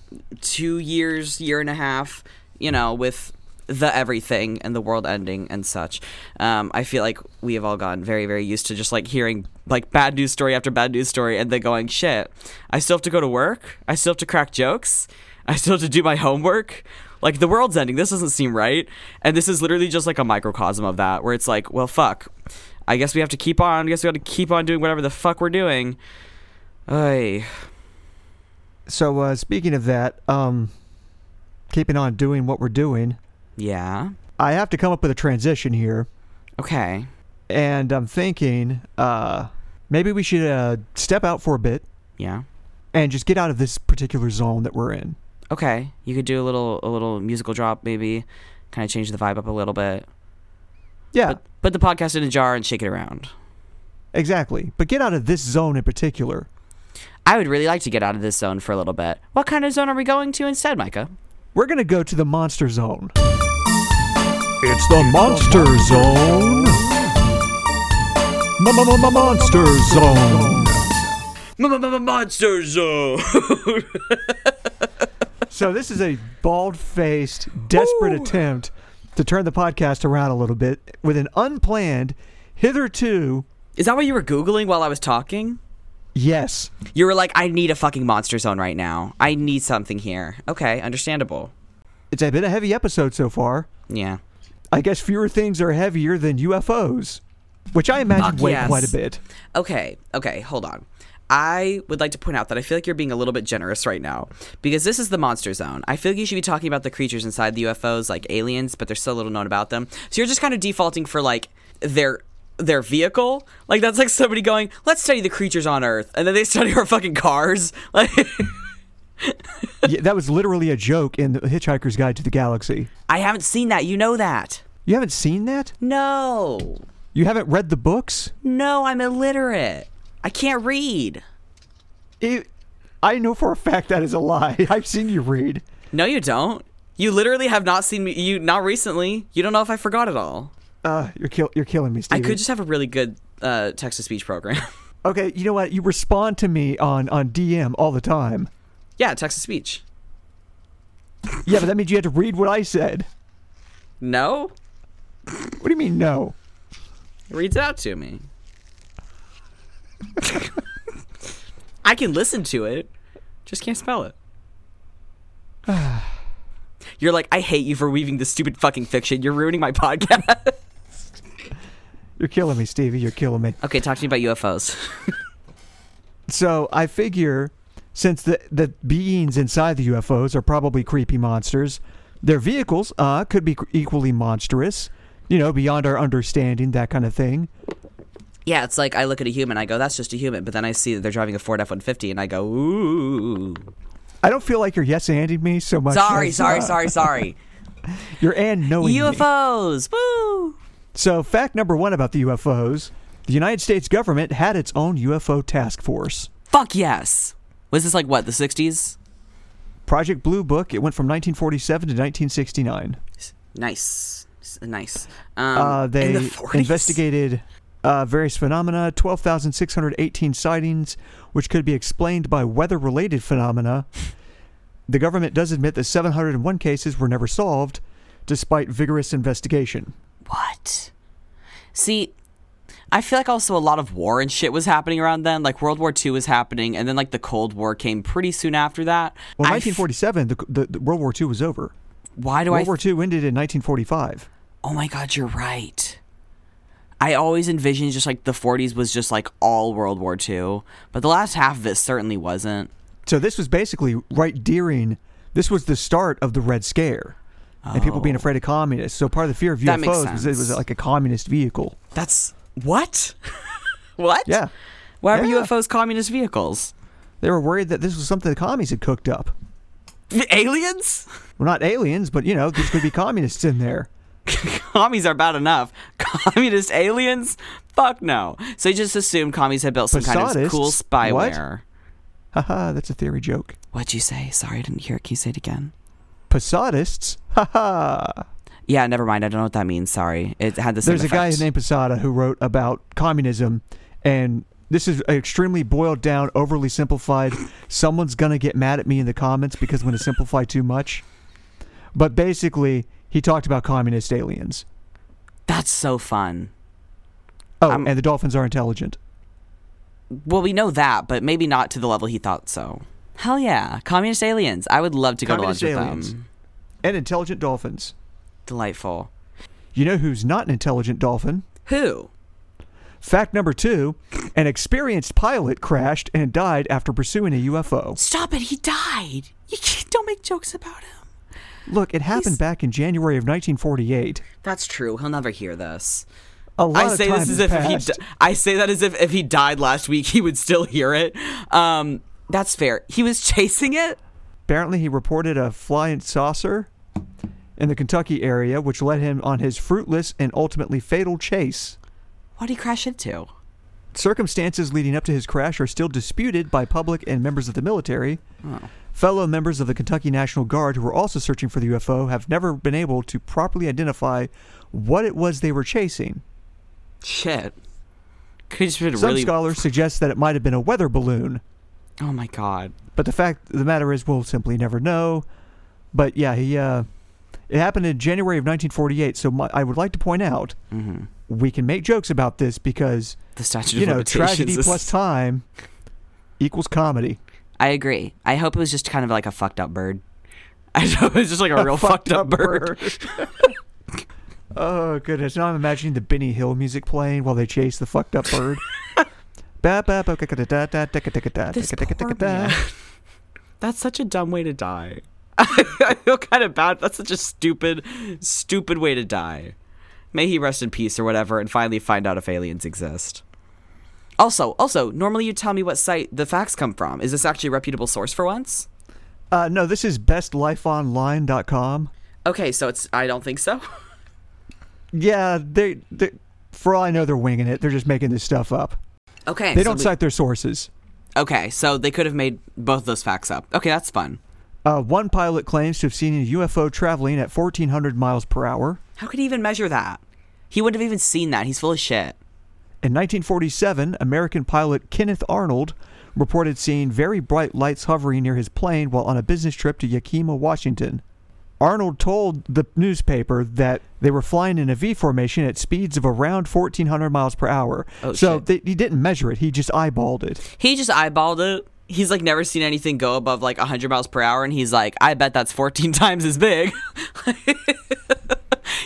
two years year and a half you know with the everything and the world ending and such um, i feel like we have all gotten very very used to just like hearing like bad news story after bad news story and then going shit i still have to go to work. I still have to crack jokes. I still have to do my homework like the world's ending. This doesn't seem right. And this is literally just like a microcosm of that, where it's like, well, fuck. I guess we have to keep on. I guess we have to keep on doing whatever the fuck we're doing. Ay. so, uh, speaking of that, um, keeping on doing what we're doing, Yeah. I have to come up with a transition here. Okay. And I'm thinking uh, maybe we should uh, step out for a bit Yeah. and just get out of this particular zone that we're in. Okay. You could do a little a little musical drop, maybe, kind of change the vibe up a little bit. Yeah, Put, put the podcast in a jar and shake it around. exactly. But get out of this zone in particular. I would really like to get out of this zone for a little bit. What kind of zone are we going to instead, Micah? We're going to go to the monster zone. It's the monster zone. Monster zone. Monster zone. So this is a bald-faced, desperate Ooh. attempt to turn the podcast around a little bit with an unplanned, hitherto, Is that what you were googling while I was talking? yes, You were like, I need a fucking monster zone right now. I need something here. Okay, understandable. It's been a heavy episode so far. Yeah. I guess fewer things are heavier than UFOs, which I imagine Fuck weigh yes. quite a bit. Okay, okay, hold on. I would like to point out that I feel like you're being a little bit generous right now because this is the monster zone. I feel like you should be talking about the creatures inside the UFOs, like aliens, but there's so little known about them. So you're just kind of defaulting for like their their vehicle. Like that's like somebody going, "Let's study the creatures on Earth," and then they study our fucking cars. Like, yeah, that was literally a joke in the Hitchhiker's Guide to the Galaxy. I haven't seen that. You know that? You haven't seen that? No, You haven't read the books? no, I'm illiterate. I can't read. It, I know for a fact that is a lie. I've seen you read. No, you don't. You literally have not seen me. You not recently. You don't know if I forgot it all. Uh, you're kill you're killing me, Steve. I could just have a really good uh, text to speech program. Okay, you know what? You respond to me on on DM all the time. yeah, text to speech. Yeah, but that means you had to read what I said. No, What do you mean no? It reads out to me. I can listen to it, just can't spell it. You're like, I hate you for weaving this stupid fucking fiction. You're ruining my podcast. You're killing me, Stevie. You're killing me. okay, talk to me about UFOs. So I figure since the the beings inside the UFOs are probably creepy monsters, their vehicles uh could be equally monstrous. You know, beyond our understanding, that kind of thing. Yeah, it's like I look at a human, I go, that's just a human. But then I see that they're driving a Ford F 150, and I go, ooh. I don't feel like you're yes anding me so much. Sorry, as, sorry, uh, sorry, sorry. You're and knowing me. UFOs! Woo! So, fact number one about the UFOs the United States government had its own UFO task force. Fuck yes! Was this like what, the 60s? Project Blue Book, it went from 1947 to 1969. Nice. Nice. Um, Uh, they in the 40s? investigated uh, various phenomena, 12,618 sightings, which could be explained by weather related phenomena. The government does admit that 701 cases were never solved, despite vigorous investigation. What? See, I feel like also a lot of war and shit was happening around then. Like World War II was happening, and then like the Cold War came pretty soon after that. Well, I f- 1947, the, the, the World War II was over. why do World I? World War II ended in 1945. oh my God, you're right. I always envisioned just like the 40s was just like all World War II, but the last half of it certainly wasn't. So this was basically right during. This was the start of the Red Scare, and people being Oh. afraid of communists. So part of the fear of UFOs was it was like a communist vehicle. That's what? what? Yeah, Why were Yeah. UFOs communist vehicles? they were worried that this was something the commies had cooked up. Aliens? Well, not aliens, but you know, there's could be communists in there. commies are bad enough. Communist aliens? Fuck no. So you just assumed commies had built some kind of cool spyware. Haha, that's a theory joke. What'd you say? Sorry, I didn't hear it. Can you say it again? Posadists? Haha. Yeah, never mind. I don't know what that means. Sorry. It had the same There's a guy named Posada who wrote about communism, and this is extremely boiled down, overly simplified. Someone's gonna get mad at me in the comments because I'm gonna simplify too much. But basically, he talked about communist aliens. That's so fun. Oh, I'm- and the dolphins are intelligent. Well, we know that, but maybe not to the level he thought so. Hell yeah. Communist aliens. I would love to go Communist to lunch aliens. with them. And intelligent dolphins. Delightful. You know who's not an intelligent dolphin? Who? Fact number two an experienced pilot crashed and died after pursuing a UFO. Stop it. He died. You can't, don't make jokes about him. Look, it happened He's- back in January of 1948. That's true. He'll never hear this. I say this as if, if he. Di- I say that as if if he died last week, he would still hear it. Um, that's fair. He was chasing it. Apparently, he reported a flying saucer in the Kentucky area, which led him on his fruitless and ultimately fatal chase. What did he crash into? Circumstances leading up to his crash are still disputed by public and members of the military. Oh. Fellow members of the Kentucky National Guard who were also searching for the UFO have never been able to properly identify what it was they were chasing. Shit. Some really. scholars suggest that it might have been a weather balloon, oh my god. but the fact of the matter is we'll simply never know. But yeah, he uh, it happened in January of 1948. So my, I would like to point out hmm we can make jokes about this because The statute you know tragedy is- plus time equals comedy. I agree. I hope it was just kind of like a fucked up bird. I hope it was just like a real fucked up bird. oh goodness! Now I'm imagining the Benny Hill music playing while they chase the fucked up bird. That's such a dumb way to die. I feel kind of bad. That's such a stupid, stupid way to die. May he rest in peace or whatever, and finally find out if aliens exist. Also, also, normally you tell me what site the facts come from. Is this actually a reputable source for once? Uh, no, this is bestlifeonline.com. Okay, so it's. I don't think so. Yeah, they, they for all I know, they're winging it. They're just making this stuff up. Okay, They so don't we- cite their sources. Okay, so they could have made both those facts up. Okay, that's fun. Uh, one pilot claims to have seen a UFO traveling at 1,400 miles per hour. How could he even measure that? He wouldn't have even seen that. He's full of shit. In 1947, American pilot Kenneth Arnold reported seeing very bright lights hovering near his plane while on a business trip to Yakima, Washington. Arnold told the newspaper that they were flying in a V formation at speeds of around 1400 miles per hour. Oh, so shit. they, he didn't measure it, he just eyeballed it. He just eyeballed it. He's like never seen anything go above like 100 miles per hour, and he's like, I bet that's 14 times as big.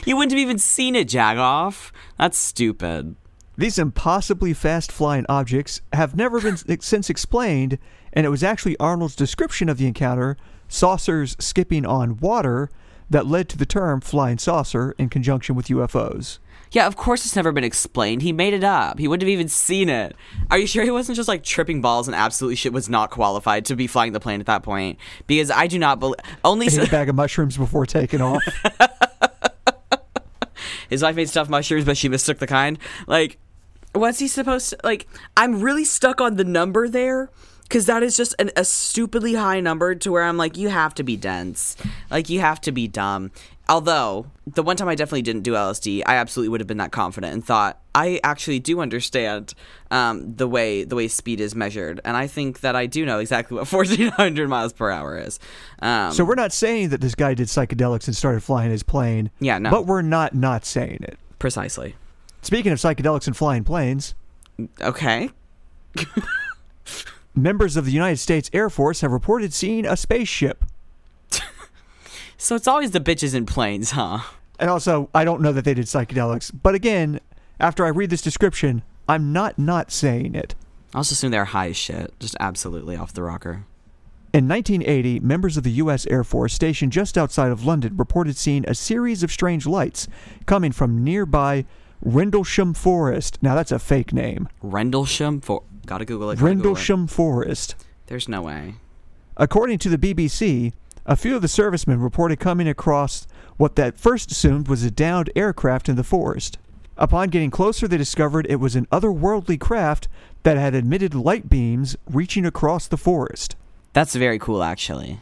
you wouldn't have even seen it, Jagoff. That's stupid. These impossibly fast flying objects have never been since explained, and it was actually Arnold's description of the encounter, saucers skipping on water, that led to the term flying saucer in conjunction with UFOs. Yeah, of course it's never been explained. He made it up. He wouldn't have even seen it. Are you sure he wasn't just like tripping balls and absolutely shit was not qualified to be flying the plane at that point? Because I do not believe only Ate a bag of mushrooms before taking off. his wife made stuffed mushrooms, but she mistook the kind. Like, what's he supposed to like? I'm really stuck on the number there because that is just an, a stupidly high number to where I'm like, you have to be dense, like you have to be dumb. Although the one time I definitely didn't do LSD, I absolutely would have been that confident and thought I actually do understand um, the way the way speed is measured, and I think that I do know exactly what 1400 miles per hour is. Um, so we're not saying that this guy did psychedelics and started flying his plane. Yeah, no. But we're not not saying it. precisely. Speaking of psychedelics and flying planes, Okay. members of the United States Air Force have reported seeing a spaceship. So it's always the bitches in planes, huh? And also, I don't know that they did psychedelics. But again, after I read this description, I'm not not saying it. I also assume they're high as shit, just absolutely off the rocker. In 1980, members of the U.S. Air Force stationed just outside of London reported seeing a series of strange lights coming from nearby Rendlesham Forest. Now, that's a fake name. Rendlesham for gotta Google it. gotta Google it. Rendlesham Forest. There's no way. According to the BBC, a few of the servicemen reported coming across what they at first assumed was a downed aircraft in the forest. Upon getting closer, they discovered it was an otherworldly craft that had emitted light beams reaching across the forest. That's very cool, actually.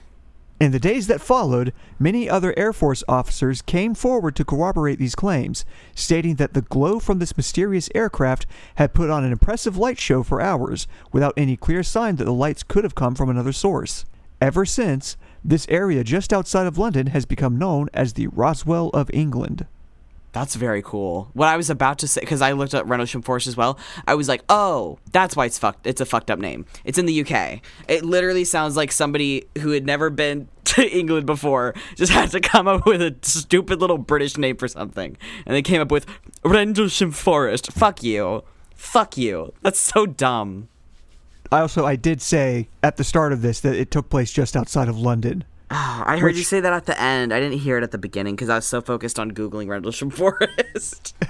In the days that followed, many other Air Force officers came forward to corroborate these claims, stating that the glow from this mysterious aircraft had put on an impressive light show for hours, without any clear sign that the lights could have come from another source. Ever since, this area just outside of London has become known as the Roswell of England. That's very cool. What I was about to say, because I looked at Rendlesham Forest as well, I was like, oh, that's why it's fucked. It's a fucked up name. It's in the UK. It literally sounds like somebody who had never been to England before just had to come up with a stupid little British name for something, and they came up with Rendlesham Forest. Fuck you. Fuck you. That's so dumb. I also I did say at the start of this that it took place just outside of London. I heard you say that at the end. I didn't hear it at the beginning because I was so focused on googling Rendlesham Forest.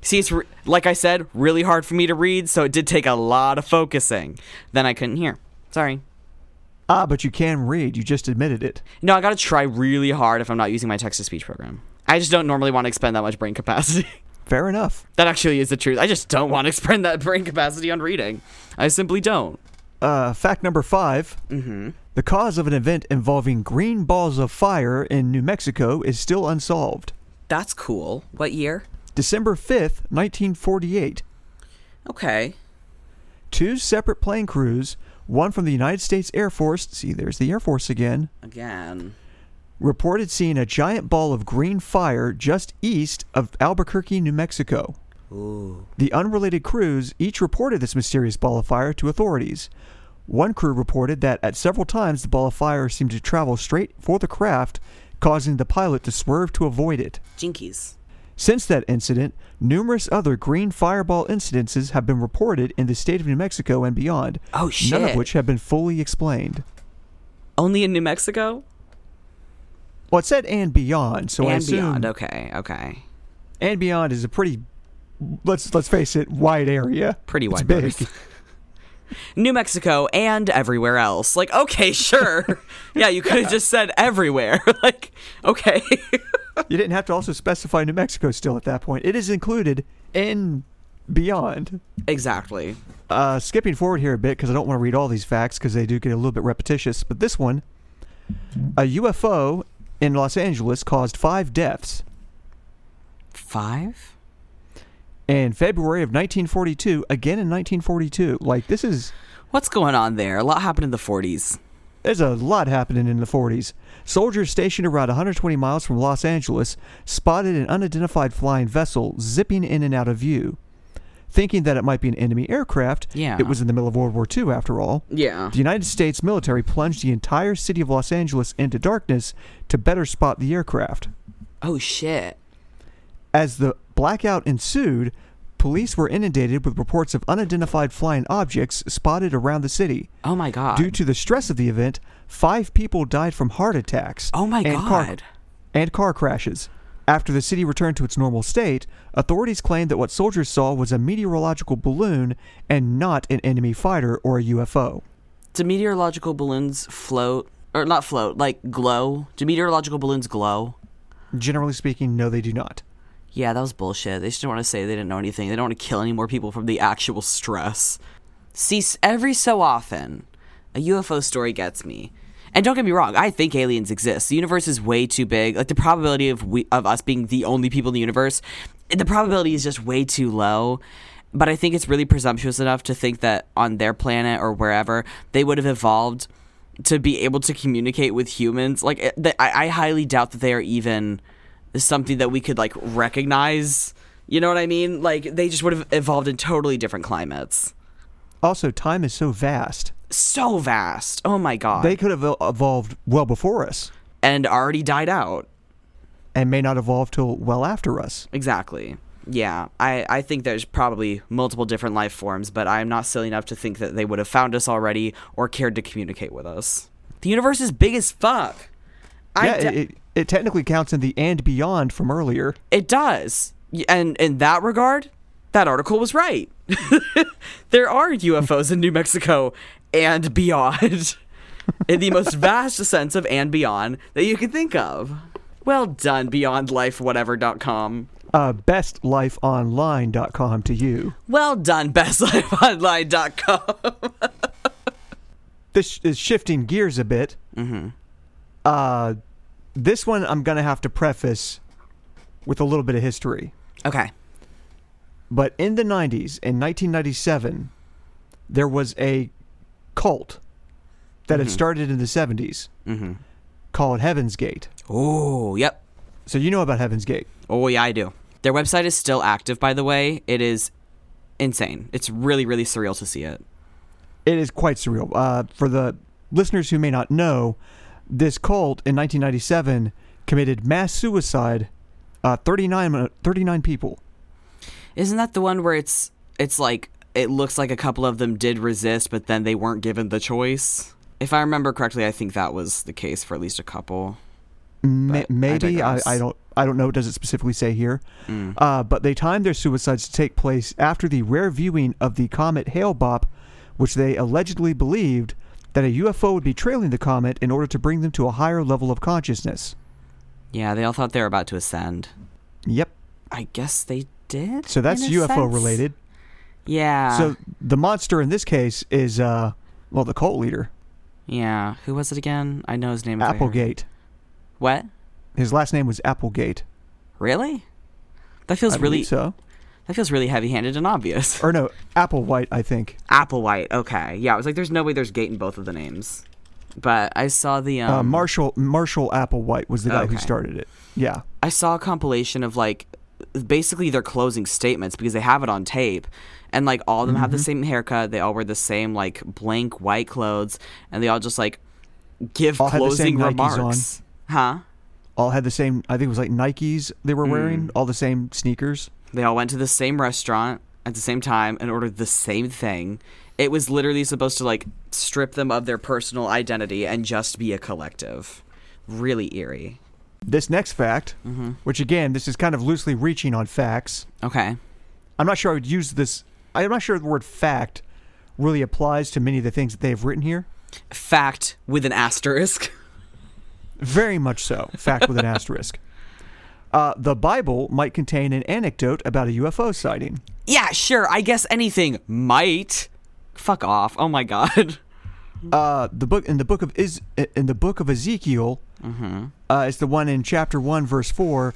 See, it's re- like I said, really hard for me to read, so it did take a lot of focusing. Then I couldn't hear. Sorry. Ah, but you can read. You just admitted it. No, I gotta try really hard if I'm not using my text to speech program. I just don't normally want to expend that much brain capacity. Fair enough. that actually is the truth. I just don't want to expend that brain capacity on reading. I simply don't. Uh, fact number 5 Mm-hmm. The cause of an event involving green balls of fire in New Mexico is still unsolved. That's cool. What year? December 5th, 1948. Okay. Two separate plane crews, one from the United States Air Force, see, there's the Air Force again, Again. reported seeing a giant ball of green fire just east of Albuquerque, New Mexico. Ooh. The unrelated crews each reported this mysterious ball of fire to authorities. One crew reported that at several times the ball of fire seemed to travel straight for the craft, causing the pilot to swerve to avoid it. Jinkies. Since that incident, numerous other green fireball incidences have been reported in the state of New Mexico and beyond, Oh shit. none of which have been fully explained. Only in New Mexico? Well, it said and beyond, so I and assume beyond. Okay, okay. and beyond is a pretty let's let's face it, wide area. Pretty It's wide big. New Mexico and everywhere else. Like, okay, sure. yeah, you could have just said everywhere. like, okay. you didn't have to also specify New Mexico still at that point. It is included in beyond. exactly. Uh, skipping forward here a bit because I don't want to read all these facts because they do get a little bit repetitious. But this one, a UFO in Los Angeles caused five deaths. five. In February of 1942, again in 1942, like this is What's going on there? A lot happened in the 40s. There's a lot happening in the 40s. Soldiers stationed around 120 miles from Los Angeles spotted an unidentified flying vessel zipping in and out of view. Thinking that it might be an enemy aircraft, Yeah. it was in the middle of World War II after all. Yeah. The United States military plunged the entire city of Los Angeles into darkness to better spot the aircraft. Oh shit. As the blackout ensued, police were inundated with reports of unidentified flying objects spotted around the city. Oh my god. Due to the stress of the event, five people died from heart attacks. oh my and car- god. and car crashes. After the city returned to its normal state, authorities claimed that what soldiers saw was a meteorological balloon and not an enemy fighter or a UFO. Do meteorological balloons float or not float, like glow? Do meteorological balloons glow? Generally speaking, no, they do not. Yeah, that was bullshit. They just didn't want to say they didn't know anything. They don't want to kill any more people from the actual stress. See, every so often, a UFO story gets me. And don't get me wrong, I think aliens exist. The universe is way too big. Like the probability of we, of us being the only people in the universe, the probability is just way too low. But I think it's really presumptuous enough to think that on their planet or wherever they would have evolved to be able to communicate with humans. Like eh, th- I, I highly doubt that they are even something that we could like recognize. You know what I mean? Like they just would have evolved in totally different climates. Also, time is so vast. So vast. Oh my god. They could have evolved well before us and already died out. and may not evolve till well after us. Exactly. Yeah, I, I think there's probably multiple different life forms, but I'm not silly enough to think that they would have found us already or cared to communicate with us. The universe is big as fuck. I yeah, de- it, it technically counts in the and beyond from earlier. It does. And in that regard, that article was right. there are UFOs in New Mexico and beyond. in the most vast sense of and beyond that you can think of. Well done, beyondlifewhatever.com. Uh, bestlifeonline.com to you. Well done, bestlifeonline.com. This is shifting gears a bit. mm-hmm. Uh, this one I'm going to have to preface with a little bit of history. Okay. But in the 90s, in 1997, there was a cult that had Mhm. started in the 70s Mm-hmm. called Heaven's Gate. Oh, yep. So you know about Heaven's Gate. Oh, yeah, I do. Their website is still active, by the way. It is insane. It's really, really surreal to see it. It is quite surreal. Uh, for the listeners who may not know, this cult in 1997 committed mass suicide. Uh, 39, uh, 39 people. Isn't that the one where it's it's like it looks like a couple of them did resist, but then they weren't given the choice? If I remember correctly, I think that was the case for at least a couple. Ma- But I maybe I. I don't I don't know. Does it specifically say here? Mm. Uh, but they timed their suicides to take place after the rare viewing of the comet Hale-Bopp, which they allegedly believed that a UFO would be trailing the comet in order to bring them to a higher level of consciousness. Yeah, they all thought they were about to ascend. Yep. I guess they did. So that's UFO sense? related. Yeah. so the monster in this case is uh well the cult leader, yeah, who was it again? I know his name. if I heard- Applegate. What? His last name was Applegate. Really? That feels I really so. That feels really heavy-handed and obvious. Or no, Applewhite, I think. Applewhite. Okay. Yeah, I was like, there's no way there's gate in both of the names. But I saw the um, uh, Marshall Marshall Applewhite was the guy who started it. Yeah. I saw a compilation of like basically their closing statements because they have it on tape. And like all of them Mm-hmm. have the same haircut, they all wear the same like blank white clothes, and they all just like give All had the same closing remarks. Huh? All had the same I think it was like Nikes they were Mm. wearing, all the same sneakers. They all went to the same restaurant at the same time and ordered the same thing. It was literally supposed to like strip them of their personal identity and just be a collective. Really eerie. This next fact, Mm-hmm. which again, this is kind of loosely reaching on facts. Okay. I'm not sure I would use this. I'm not sure the word fact really applies to many of the things that they've written here. Fact with an asterisk. Very much so. Fact with an asterisk. Uh, the Bible might contain an anecdote about a UFO sighting. Yeah, sure. I guess anything might. Fuck off. Oh my god. Uh, the book in the book of is in the book of Ezekiel, Mm-hmm. uh, it's the one in chapter one, verse four.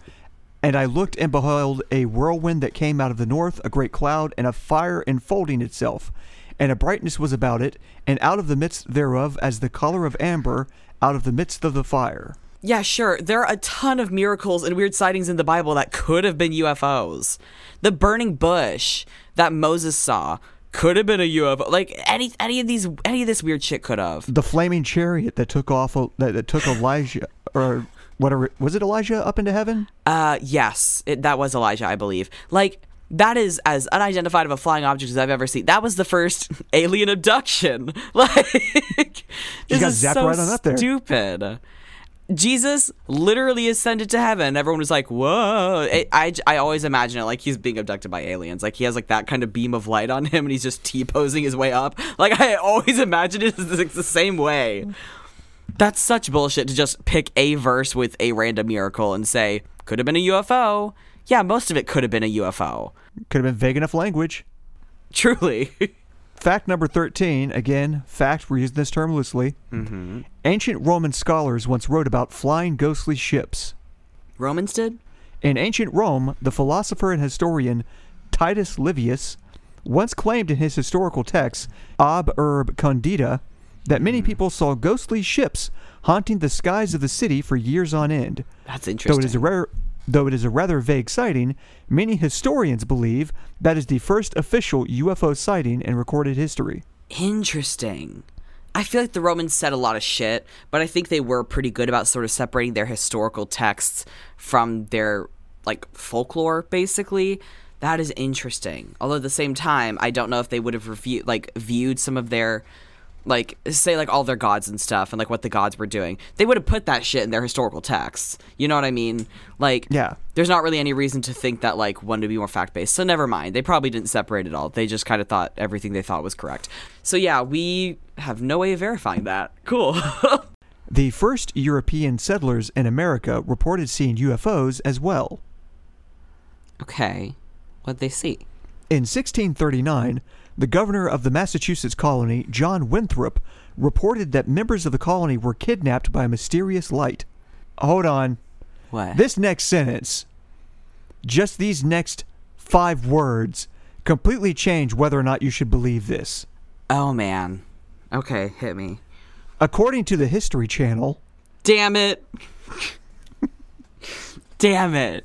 And I looked and beheld a whirlwind that came out of the north, a great cloud, and a fire enfolding itself. And a brightness was about it, and out of the midst thereof, as the color of amber, out of the midst of the fire. Yeah, sure. There are a ton of miracles and weird sightings in the Bible that could have been UFOs. The burning bush that Moses saw could have been a UFO. Like any any of these any of this weird shit could have. The flaming chariot that took off that, that took Elijah or whatever was it Elijah up into heaven? Uh yes, it, that was Elijah, I believe. Like that is as unidentified of a flying object as I've ever seen. That was the first alien abduction. Like You this got is zapped so right on up there. stupid. Jesus literally ascended to heaven. Everyone was like, "Whoa!" I, I, I always imagine it like he's being abducted by aliens. Like he has like that kind of beam of light on him, and he's just t posing his way up. Like I always imagine it as like, the same way. That's such bullshit to just pick a verse with a random miracle and say could have been a UFO. Yeah, most of it could have been a UFO. Could have been vague enough language. Truly. Fact number 13, again, fact, we're using this term loosely. mm-hmm. Ancient Roman scholars once wrote about flying ghostly ships. Romans did. In ancient Rome, the philosopher and historian Titus Livius once claimed in his historical text, Ab Urbe Condita, that many people saw ghostly ships haunting the skies of the city for years on end. That's interesting. Though interesting. it is a rare though it is a rather vague sighting, many historians believe that is the first official UFO sighting in recorded history. Interesting. I feel like the Romans said a lot of shit, but I think they were pretty good about sort of separating their historical texts from their like folklore basically. That is interesting. Although at the same time, I don't know if they would have reviewed like viewed some of their like say like all their gods and stuff and like what the gods were doing. They would have put that shit in their historical texts. You know what I mean? Like Yeah. there's not really any reason to think that like one would be more fact based. So never mind. They probably didn't separate it all. They just kind of thought everything they thought was correct. So yeah, we have no way of verifying that. Cool. The first European settlers in America reported seeing UFOs as well. okay. What'd they see? In 1639, the governor of the Massachusetts colony, John Winthrop, reported that members of the colony were kidnapped by a mysterious light. Hold on. What? This next sentence, just these next five words, completely change whether or not you should believe this. oh man. Okay, hit me. According to the History Channel, Damn it. Damn it.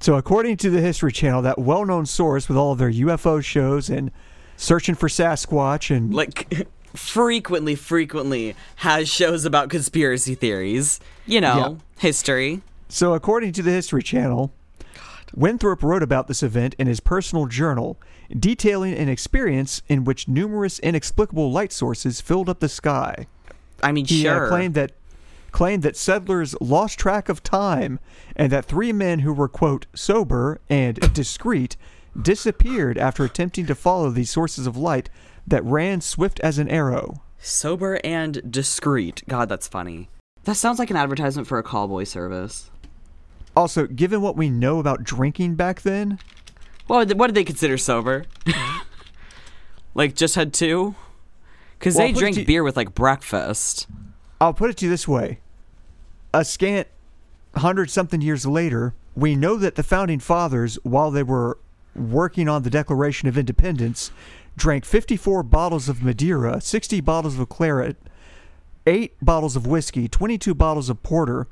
so according to the History Channel, that well known source with all of their UFO shows and searching for Sasquatch and Like frequently frequently has shows about conspiracy theories. You know, Yeah. history. So, according to the History Channel, Winthrop wrote about this event in his personal journal, detailing an experience in which numerous inexplicable light sources filled up the sky. I mean, He uh, sure. claimed that claimed that settlers lost track of time and that three men who were quote sober and discreet disappeared after attempting to follow these sources of light that ran swift as an arrow. Sober and discreet. God, that's funny. That sounds like an advertisement for a callboy service. Also, given what we know about drinking back then, they, what did they consider sober? like just had two? Because Well, they drink to- beer with like breakfast. I'll put it to you this way. A scant hundred something years later, we know that the founding fathers, while they were working on the Declaration of Independence, drank 54 bottles of Madeira, 60 bottles of claret, 8 bottles of whiskey, 22 bottles of porter,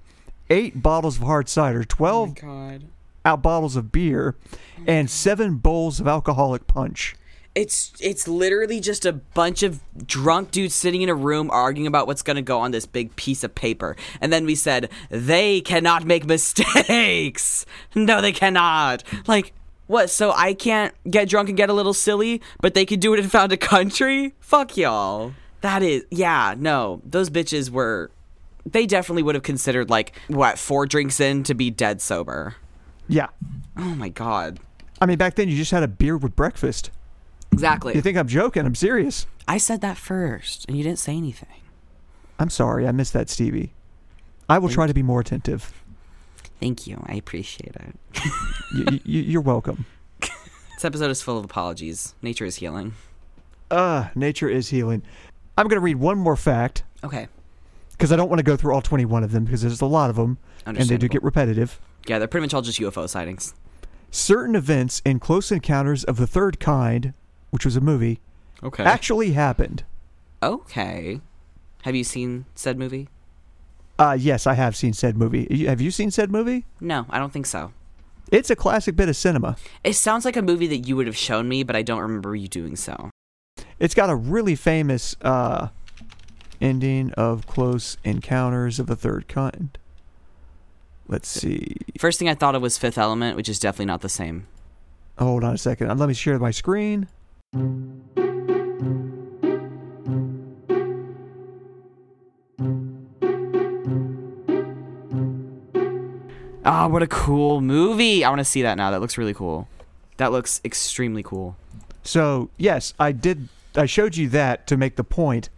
8 bottles of hard cider, 12 God. out bottles of beer, oh and 7 bowls of alcoholic punch. It's it's literally just a bunch of drunk dudes sitting in a room arguing about what's gonna go on this big piece of paper. And then we said, they cannot make mistakes. No, they cannot. Like, what, so I can't get drunk and get a little silly, but they could do it in found a country? Fuck y'all. That is yeah, no. Those bitches were they definitely would have considered like what, four drinks in to be dead sober. Yeah. Oh my god. I mean, back then you just had a beer with breakfast. Exactly. You think I'm joking? I'm serious. I said that first, and you didn't say anything. I'm sorry, I missed that, Stevie. I will try to be more attentive. Thank you. I appreciate it. y- y- you're welcome. This episode is full of apologies. Nature is healing. Uh, nature is healing. I'm going to read one more fact Okay. because I don't want to go through all 21 of them because there's a lot of them and they do get repetitive. Yeah, they're pretty much all just UFO sightings. Certain events in Close Encounters of the Third Kind, which was a movie, Okay. actually happened. okay. Have you seen said movie? Uh, yes, I have seen said movie. Have you seen said movie? No, I don't think so. It's a classic bit of cinema. It sounds like a movie that you would have shown me, but I don't remember you doing so. It's got a really famous uh, ending of Close Encounters of the Third Kind. Let's see. First thing I thought of was Fifth Element, which is definitely not the same. Hold on a second. Let me share my screen. Ah, what a cool movie! I want to see that now. That looks really cool. That looks extremely cool. So, yes, I did. I showed you that to make the point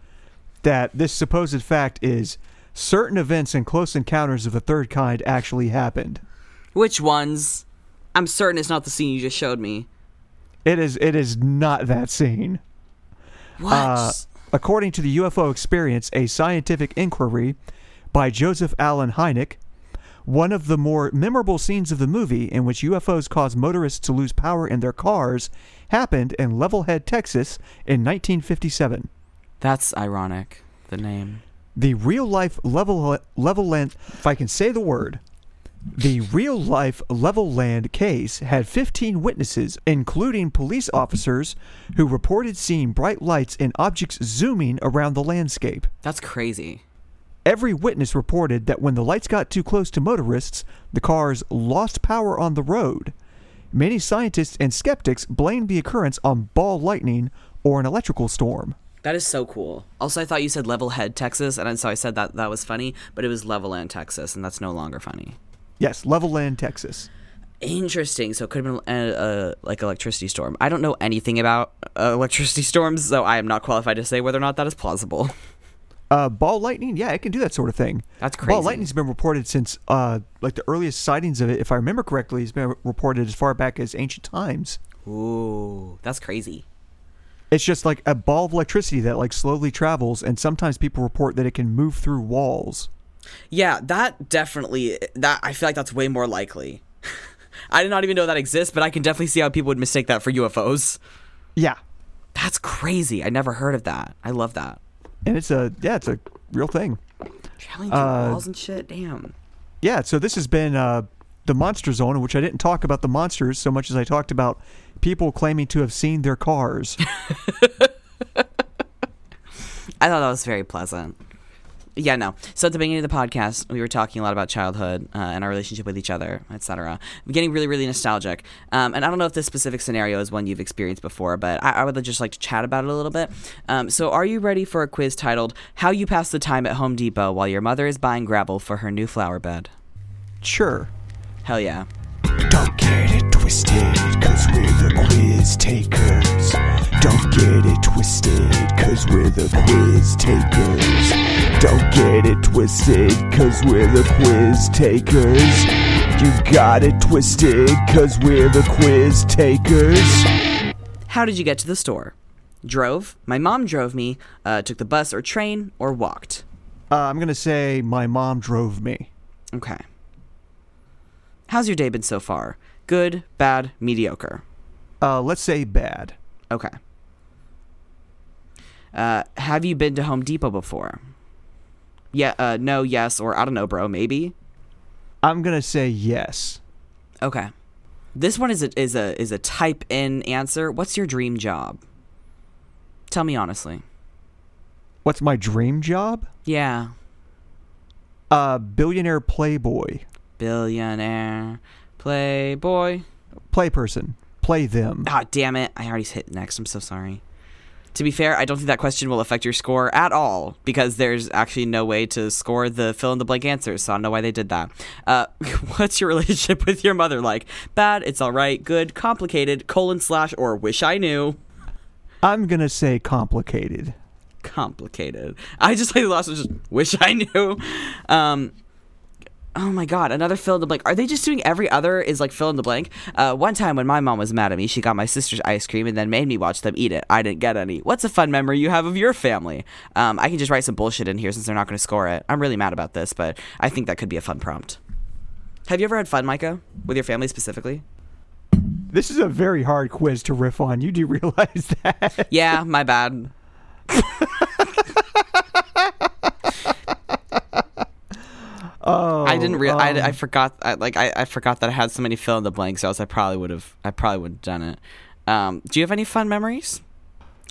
that this supposed fact is certain events in Close Encounters of the Third Kind actually happened. Which ones? I'm certain it's not the scene you just showed me. It is. It is not that scene. What? Uh, according to the UFO Experience, a scientific inquiry by Joseph Allen Hynek, one of the more memorable scenes of the movie in which UFOs cause motorists to lose power in their cars happened in Levelhead, Texas in 1957. That's ironic. The name. The real life level level land if I can say the word the real life Levelland case had 15 witnesses including police officers who reported seeing bright lights and objects zooming around the landscape. That's crazy. Every witness reported that when the lights got too close to motorists, the cars lost power on the road. Many scientists and skeptics blamed the occurrence on ball lightning or an electrical storm. That is so cool. Also, I thought you said Levelhead, Texas, and so I said that that was funny, but it was Levelland, Texas, and that's no longer funny. Yes, Levelland, Texas. Interesting. So it could have been a, a, like electricity storm. I don't know anything about uh, electricity storms, so I am not qualified to say whether or not that is plausible. Uh, ball lightning, yeah, it can do that sort of thing. That's crazy. Ball lightning's been reported since, uh, like the earliest sightings of it, if I remember correctly, has been reported as far back as ancient times. Ooh, that's crazy. It's just like a ball of electricity that like slowly travels, and sometimes people report that it can move through walls. Yeah, that definitely. That I feel like that's way more likely. I did not even know that exists, but I can definitely see how people would mistake that for UFOs. Yeah, That's crazy. I never heard of that. I love that. And it's a yeah, it's a real thing. Traveling through Uh, walls and shit. Damn. Yeah, so this has been uh, the Monster Zone, in which I didn't talk about the monsters so much as I talked about people claiming to have seen their cars. I thought that was very pleasant. Yeah, no. So at the beginning of the podcast, we were talking a lot about childhood uh, and our relationship with each other, etc. I'm getting really, really nostalgic. Um, and I don't know if this specific scenario is one you've experienced before, but I, I would just like to chat about it a little bit. Um, so, are you ready for a quiz titled "How You Pass the Time at Home Depot While Your Mother is Buying Gravel for Her New Flower Bed"? sure. Hell yeah! Don't get it twisted, cause we're the quiz takers. Don't get it twisted, cause we're the quiz takers. Don't get it twisted, cause we're the quiz takers. You got it twisted, cause we're the quiz takers. How did you get to the store? Drove. My mom drove me. Uh, took the bus or train or walked. Uh, I'm gonna say my mom drove me. Okay. How's your day been so far? Good, bad, mediocre. Uh, let's say bad. Okay. Uh, have you been to Home Depot before? Yeah, uh, no, yes, or I don't know, bro, maybe. I'm gonna say yes. Okay. This one is a is a is a type in answer. What's your dream job? Tell me honestly. What's my dream job? Yeah. Uh, billionaire playboy, Billionaire, playboy. play person, play them. Ah, damn it. I already hit next. I'm so sorry. To be fair, I don't think that question will affect your score at all because there's actually no way to score the fill in the blank answers, so I don't know why they did that. Uh, what's your relationship with your mother like? Bad, it's all right, good, complicated, colon slash, or wish I knew. I'm gonna say complicated. Complicated. I just like the last one, just wish I knew. Um, Oh my god, another fill in the blank. Are they just doing every other is like fill in the blank? Uh, one time when my mom was mad at me, she got my sister's ice cream and then made me watch them eat it. I didn't get any. What's a fun memory you have of your family? Um, I can just write some bullshit in here since they're not going to score it. I'm really mad about this, but I think that could be a fun prompt. Have you ever had fun, Micah, with your family specifically? This is a very hard quiz to riff on. You do realize that? Yeah, my bad. Oh, I didn't real. I, um, I forgot. I, like I, I forgot that I had so many fill in the blanks. Else I probably would have. I probably would have done it. Um, do you have any fun memories?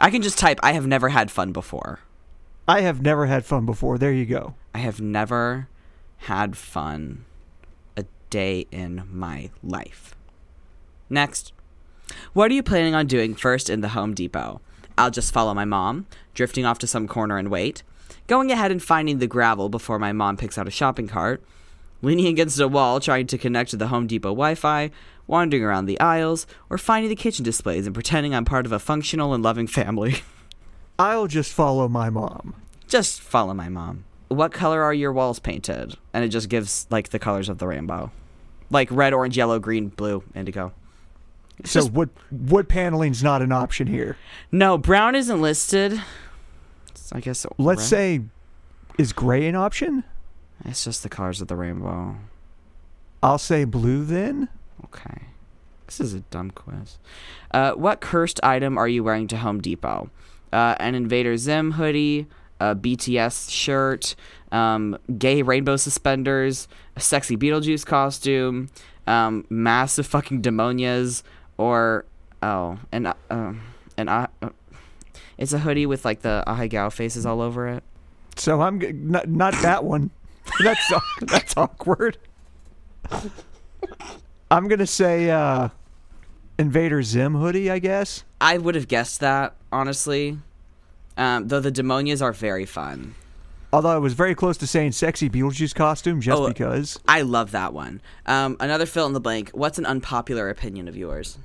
I can just type. I have never had fun before. I have never had fun before. There you go. I have never had fun a day in my life. Next. What are you planning on doing first in the Home Depot? I'll just follow my mom, drifting off to some corner and wait, going ahead and finding the gravel before my mom picks out a shopping cart, leaning against a wall trying to connect to the Home Depot Wi Fi, wandering around the aisles, or finding the kitchen displays and pretending I'm part of a functional and loving family. I'll just follow my mom. just follow my mom. What color are your walls painted? And it just gives like the colors of the rainbow. Like red, orange, yellow, green, blue, indigo. It's So just- wood wood paneling's not an option here. no, brown isn't listed. It's- I guess Let's red. say, is gray an option? it's just the colors of the rainbow. I'll say blue then. Okay. This is a dumb quiz. Uh, what cursed item are you wearing to Home Depot? Uh, an Invader Zim hoodie, a BTS shirt, um, gay rainbow suspenders, a sexy Beetlejuice costume, um, massive fucking demonias, or oh, an uh, um, an uh, it's a hoodie with like the Ahegao faces all over it. So I'm g- not not that one. That's that's awkward. I'm gonna say uh, Invader Zim hoodie. I guess. I would have guessed that honestly, um, though the demonias are very fun. Although I was very close to saying sexy Beetlejuice costume just Oh, because. I love that one. Um, another fill in the blank. What's an unpopular opinion of yours?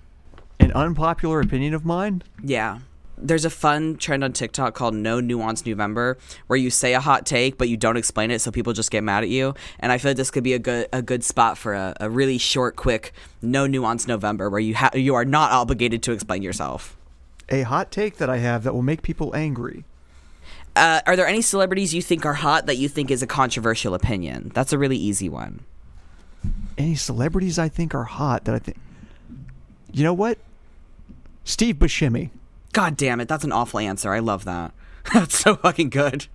An unpopular opinion of mine. Yeah. There's a fun trend on TikTok called No Nuance November, where you say a hot take but you don't explain it, so people just get mad at you. And I feel like this could be a good a good spot for a, a really short, quick No Nuance November, where you ha- you are not obligated to explain yourself. A hot take that I have that will make people angry. Uh, are there any celebrities you think are hot that you think is a controversial opinion? That's a really easy one. Any celebrities I think are hot that I think. You know what? Steve Buscemi. God damn it, that's an awful answer. I love that. that's so fucking good.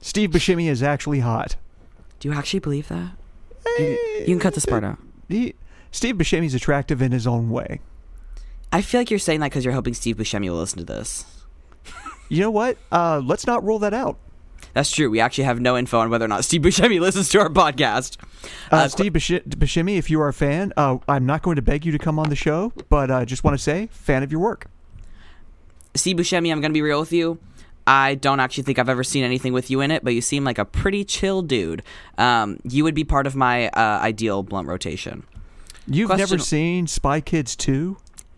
Steve Buscemi is actually hot. Do you actually believe that? You, you can cut this part out. He, Steve Buscemi's attractive in his own way. I feel like you're saying that because you're hoping Steve Buscemi will listen to this. You know what? Uh, let's not rule that out. That's true. We actually have no info on whether or not Steve Buscemi listens to our podcast. Uh, Uh, Steve Busce- Buscemi, if you are a fan, uh, I'm not going to beg you to come on the show, but uh, just want to say, fan of your work. Steve Buscemi, I'm going to be real with you. I don't actually think I've ever seen anything with you in it, but you seem like a pretty chill dude. Um, you would be part of my uh, ideal blunt rotation. You've Question- never seen Spy Kids 2?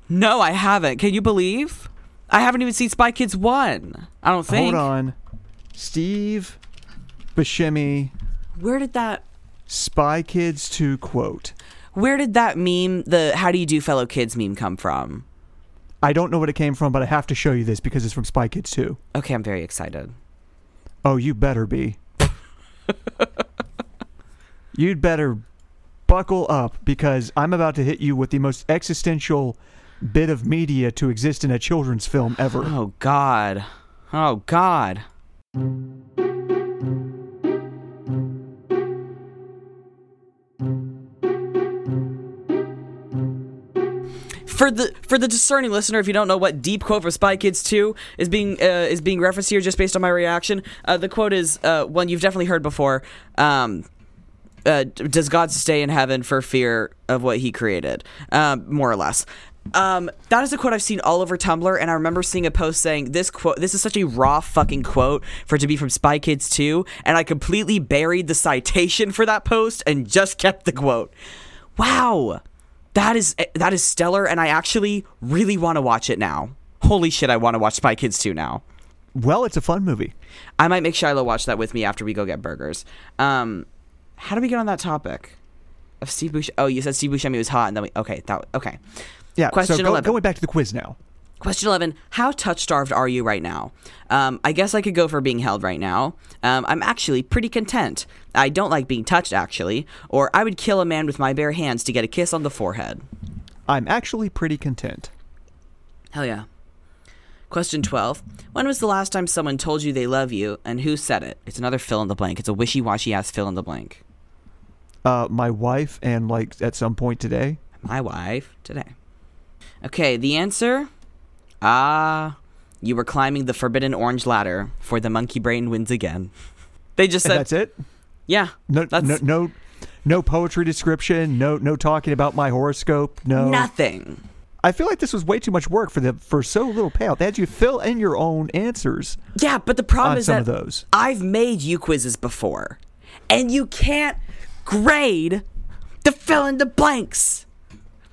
No, I haven't. Can you believe? I haven't even seen Spy Kids 1. I don't think. Hold on. Steve Buscemi, Where did that Spy Kids 2 quote. Where did that meme, the how do you do fellow kids meme come from? I don't know what it came from, but I have to show you this because it's from Spy Kids 2. Okay, I'm very excited. Oh, you better be. You'd better buckle up because I'm about to hit you with the most existential bit of media to exist in a children's film ever. Oh god. Oh god. For the for the discerning listener, if you don't know what deep quote for Spy Kids 2 is being uh, is being referenced here, just based on my reaction, uh, the quote is uh, one you've definitely heard before. Um, uh, does God stay in heaven for fear of what He created? Um, more or less. Um, that is a quote I've seen all over Tumblr, and I remember seeing a post saying this quote. This is such a raw fucking quote for it to be from Spy Kids 2, and I completely buried the citation for that post and just kept the quote. Wow, that is that is stellar, and I actually really want to watch it now. Holy shit, I want to watch Spy Kids 2 now. Well, it's a fun movie. I might make Shiloh watch that with me after we go get burgers. Um, how do we get on that topic? Of Steve Buscemi. Oh, you said Steve Buscemi was hot, and then we okay. That okay. Yeah. Question so go, 11. going back to the quiz now. Question 11 How touch starved are you right now? Um, I guess I could go for being held right now. Um, I'm actually pretty content. I don't like being touched, actually. Or I would kill a man with my bare hands to get a kiss on the forehead. I'm actually pretty content. Hell yeah. Question 12 When was the last time someone told you they love you and who said it? It's another fill in the blank. It's a wishy washy ass fill in the blank. Uh, my wife and like at some point today. My wife today. Okay, the answer Ah, you were climbing the forbidden orange ladder for the monkey brain wins again. They just And said, that's it. yeah, No, that's no, no, no poetry description. No, no talking about my horoscope. No, nothing. I feel like this was way too much work for the for so little payout. They had you fill in your own answers Yeah, but the problem is that those. I've made you quizzes before, and you can't grade the fill in the blanks.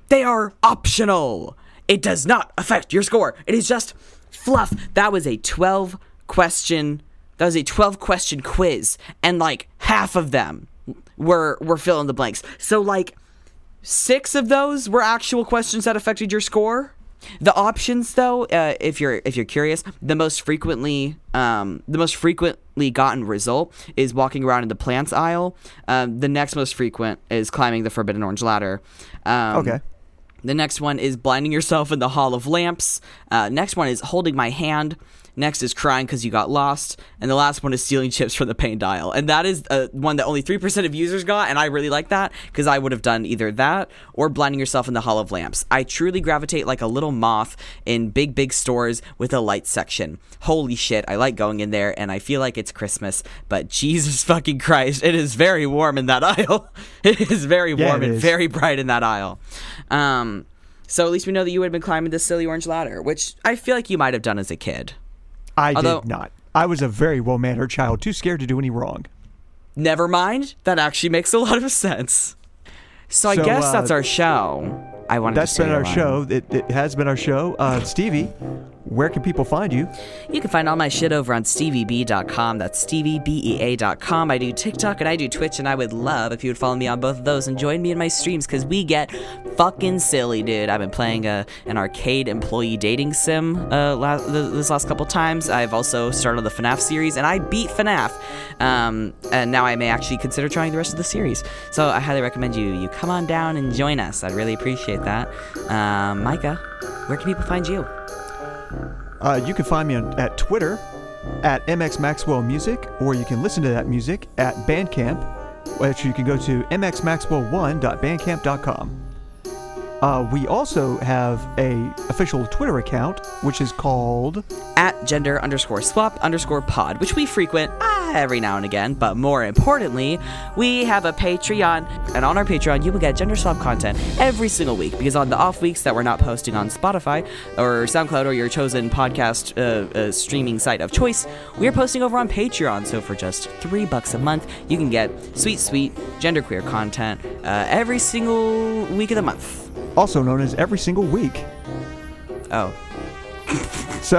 They are optional. It does not affect your score. It is just fluff. That was a 12 question. That was a 12 question quiz, and like half of them were were fill in the blanks. So like six of those were actual questions that affected your score. The options, though, uh, if you're if you're curious, the most frequently um, the most frequently gotten result is walking around in the plants aisle. Um, the next most frequent is climbing the forbidden orange ladder. Um, Okay. The next one is blinding yourself in the hall of lamps. Uh, next one is holding my hand. Next is crying because you got lost, and the last one is stealing chips from the pain dial. And that is uh, one that only three percent of users got, and I really like that because I would have done either that or blinding yourself in the hall of lamps. I truly gravitate like a little moth in big, big stores with a light section. Holy shit, I like going in there, and I feel like it's Christmas, but Jesus fucking Christ, it is very warm in that aisle. it is very Yeah, warm and is. very bright in that aisle. Um, so at least we know that you would have been climbing this silly orange ladder, which I feel like you might have done as a kid. I Although- did not. I was a very well mannered child, too scared to do any wrong. Never mind. That actually makes a lot of sense. So, I So, guess uh, that's our show. I wanted That's to that's been our line. show. It, it has been our show. Uh, Stevie, where can people find you? You can find all my shit over on stevieb.com. That's steviebea.com. I do TikTok and I do Twitch, and I would love if you would follow me on both of those and join me in my streams because we get fucking silly, dude. I've been playing a, an arcade employee dating sim uh, this last couple times. I've also started the FNAF series, and I beat FNAF. Um, and now I may actually consider trying the rest of the series. So I highly recommend you you come on down and join us. I'd really appreciate that. Um, Micah, where can people find you? Uh, you can find me on, at Twitter at MX Maxwell Music, or you can listen to that music at Bandcamp, which you can go to mxmaxwell1.bandcamp.com. Uh, we also have a official Twitter account, which is called at gender underscore swap underscore pod, which we frequent ah, every now and again. But more importantly, we have a Patreon, and on our Patreon, you will get gender swap content every single week. Because on the off weeks that we're not posting on Spotify or SoundCloud or your chosen podcast uh, uh, streaming site of choice, we are posting over on Patreon. So for just three bucks a month, you can get sweet, sweet genderqueer content uh, every single week of the month. Also known as Every Single Week. Oh, So,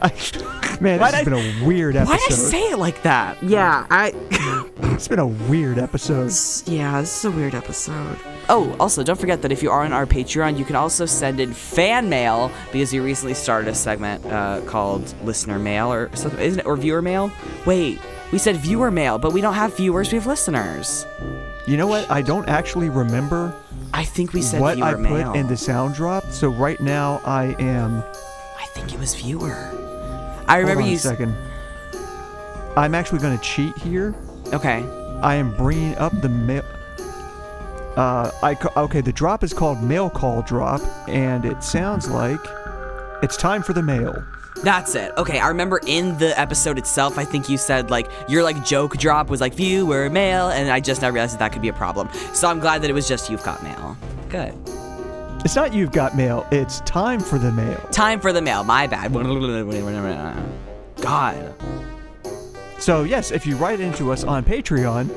I, man, this Why'd has been a weird episode. why did I say it like that? Yeah, I. It's been a weird episode. Yeah, this is a weird episode. Oh, also, don't forget that if you are on our Patreon, you can also send in fan mail because we recently started a segment uh, called Listener Mail or something, isn't it? Or Viewer Mail? Wait, we said Viewer Mail, but we don't have viewers, we have listeners. You know what? I don't actually remember I think we said what I put Mail. in the sound drop. So right now I am. I think it was Viewer. I remember you. a second. I'm actually going to cheat here. Okay. I am bringing up the mail. Uh, I ca- okay. The drop is called mail call drop, and it sounds like it's time for the mail. That's it. Okay, I remember in the episode itself, I think you said like your like joke drop was like viewer mail, and I just now realized that that could be a problem. So I'm glad that it was just you've got mail. Good. It's not you've got mail. It's time for the mail. Time for the mail. My bad. God. So yes, if you write into us on Patreon,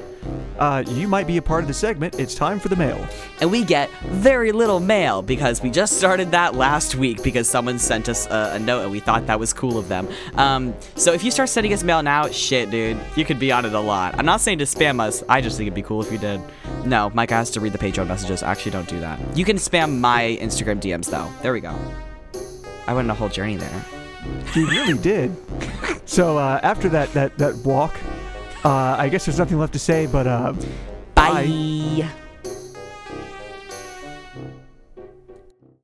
uh, you might be a part of the segment. It's time for the mail. And we get very little mail because we just started that last week because someone sent us a, a note and we thought that was cool of them. Um, so if you start sending us mail now, shit, dude, you could be on it a lot. I'm not saying to spam us. I just think it'd be cool if you did. No, Micah has to read the Patreon messages. Actually, don't do that. You can spam my Instagram DMs though. There we go. I went on a whole journey there. He really did. So uh, after that that that walk, I guess there's nothing left to say, but uh, Bye.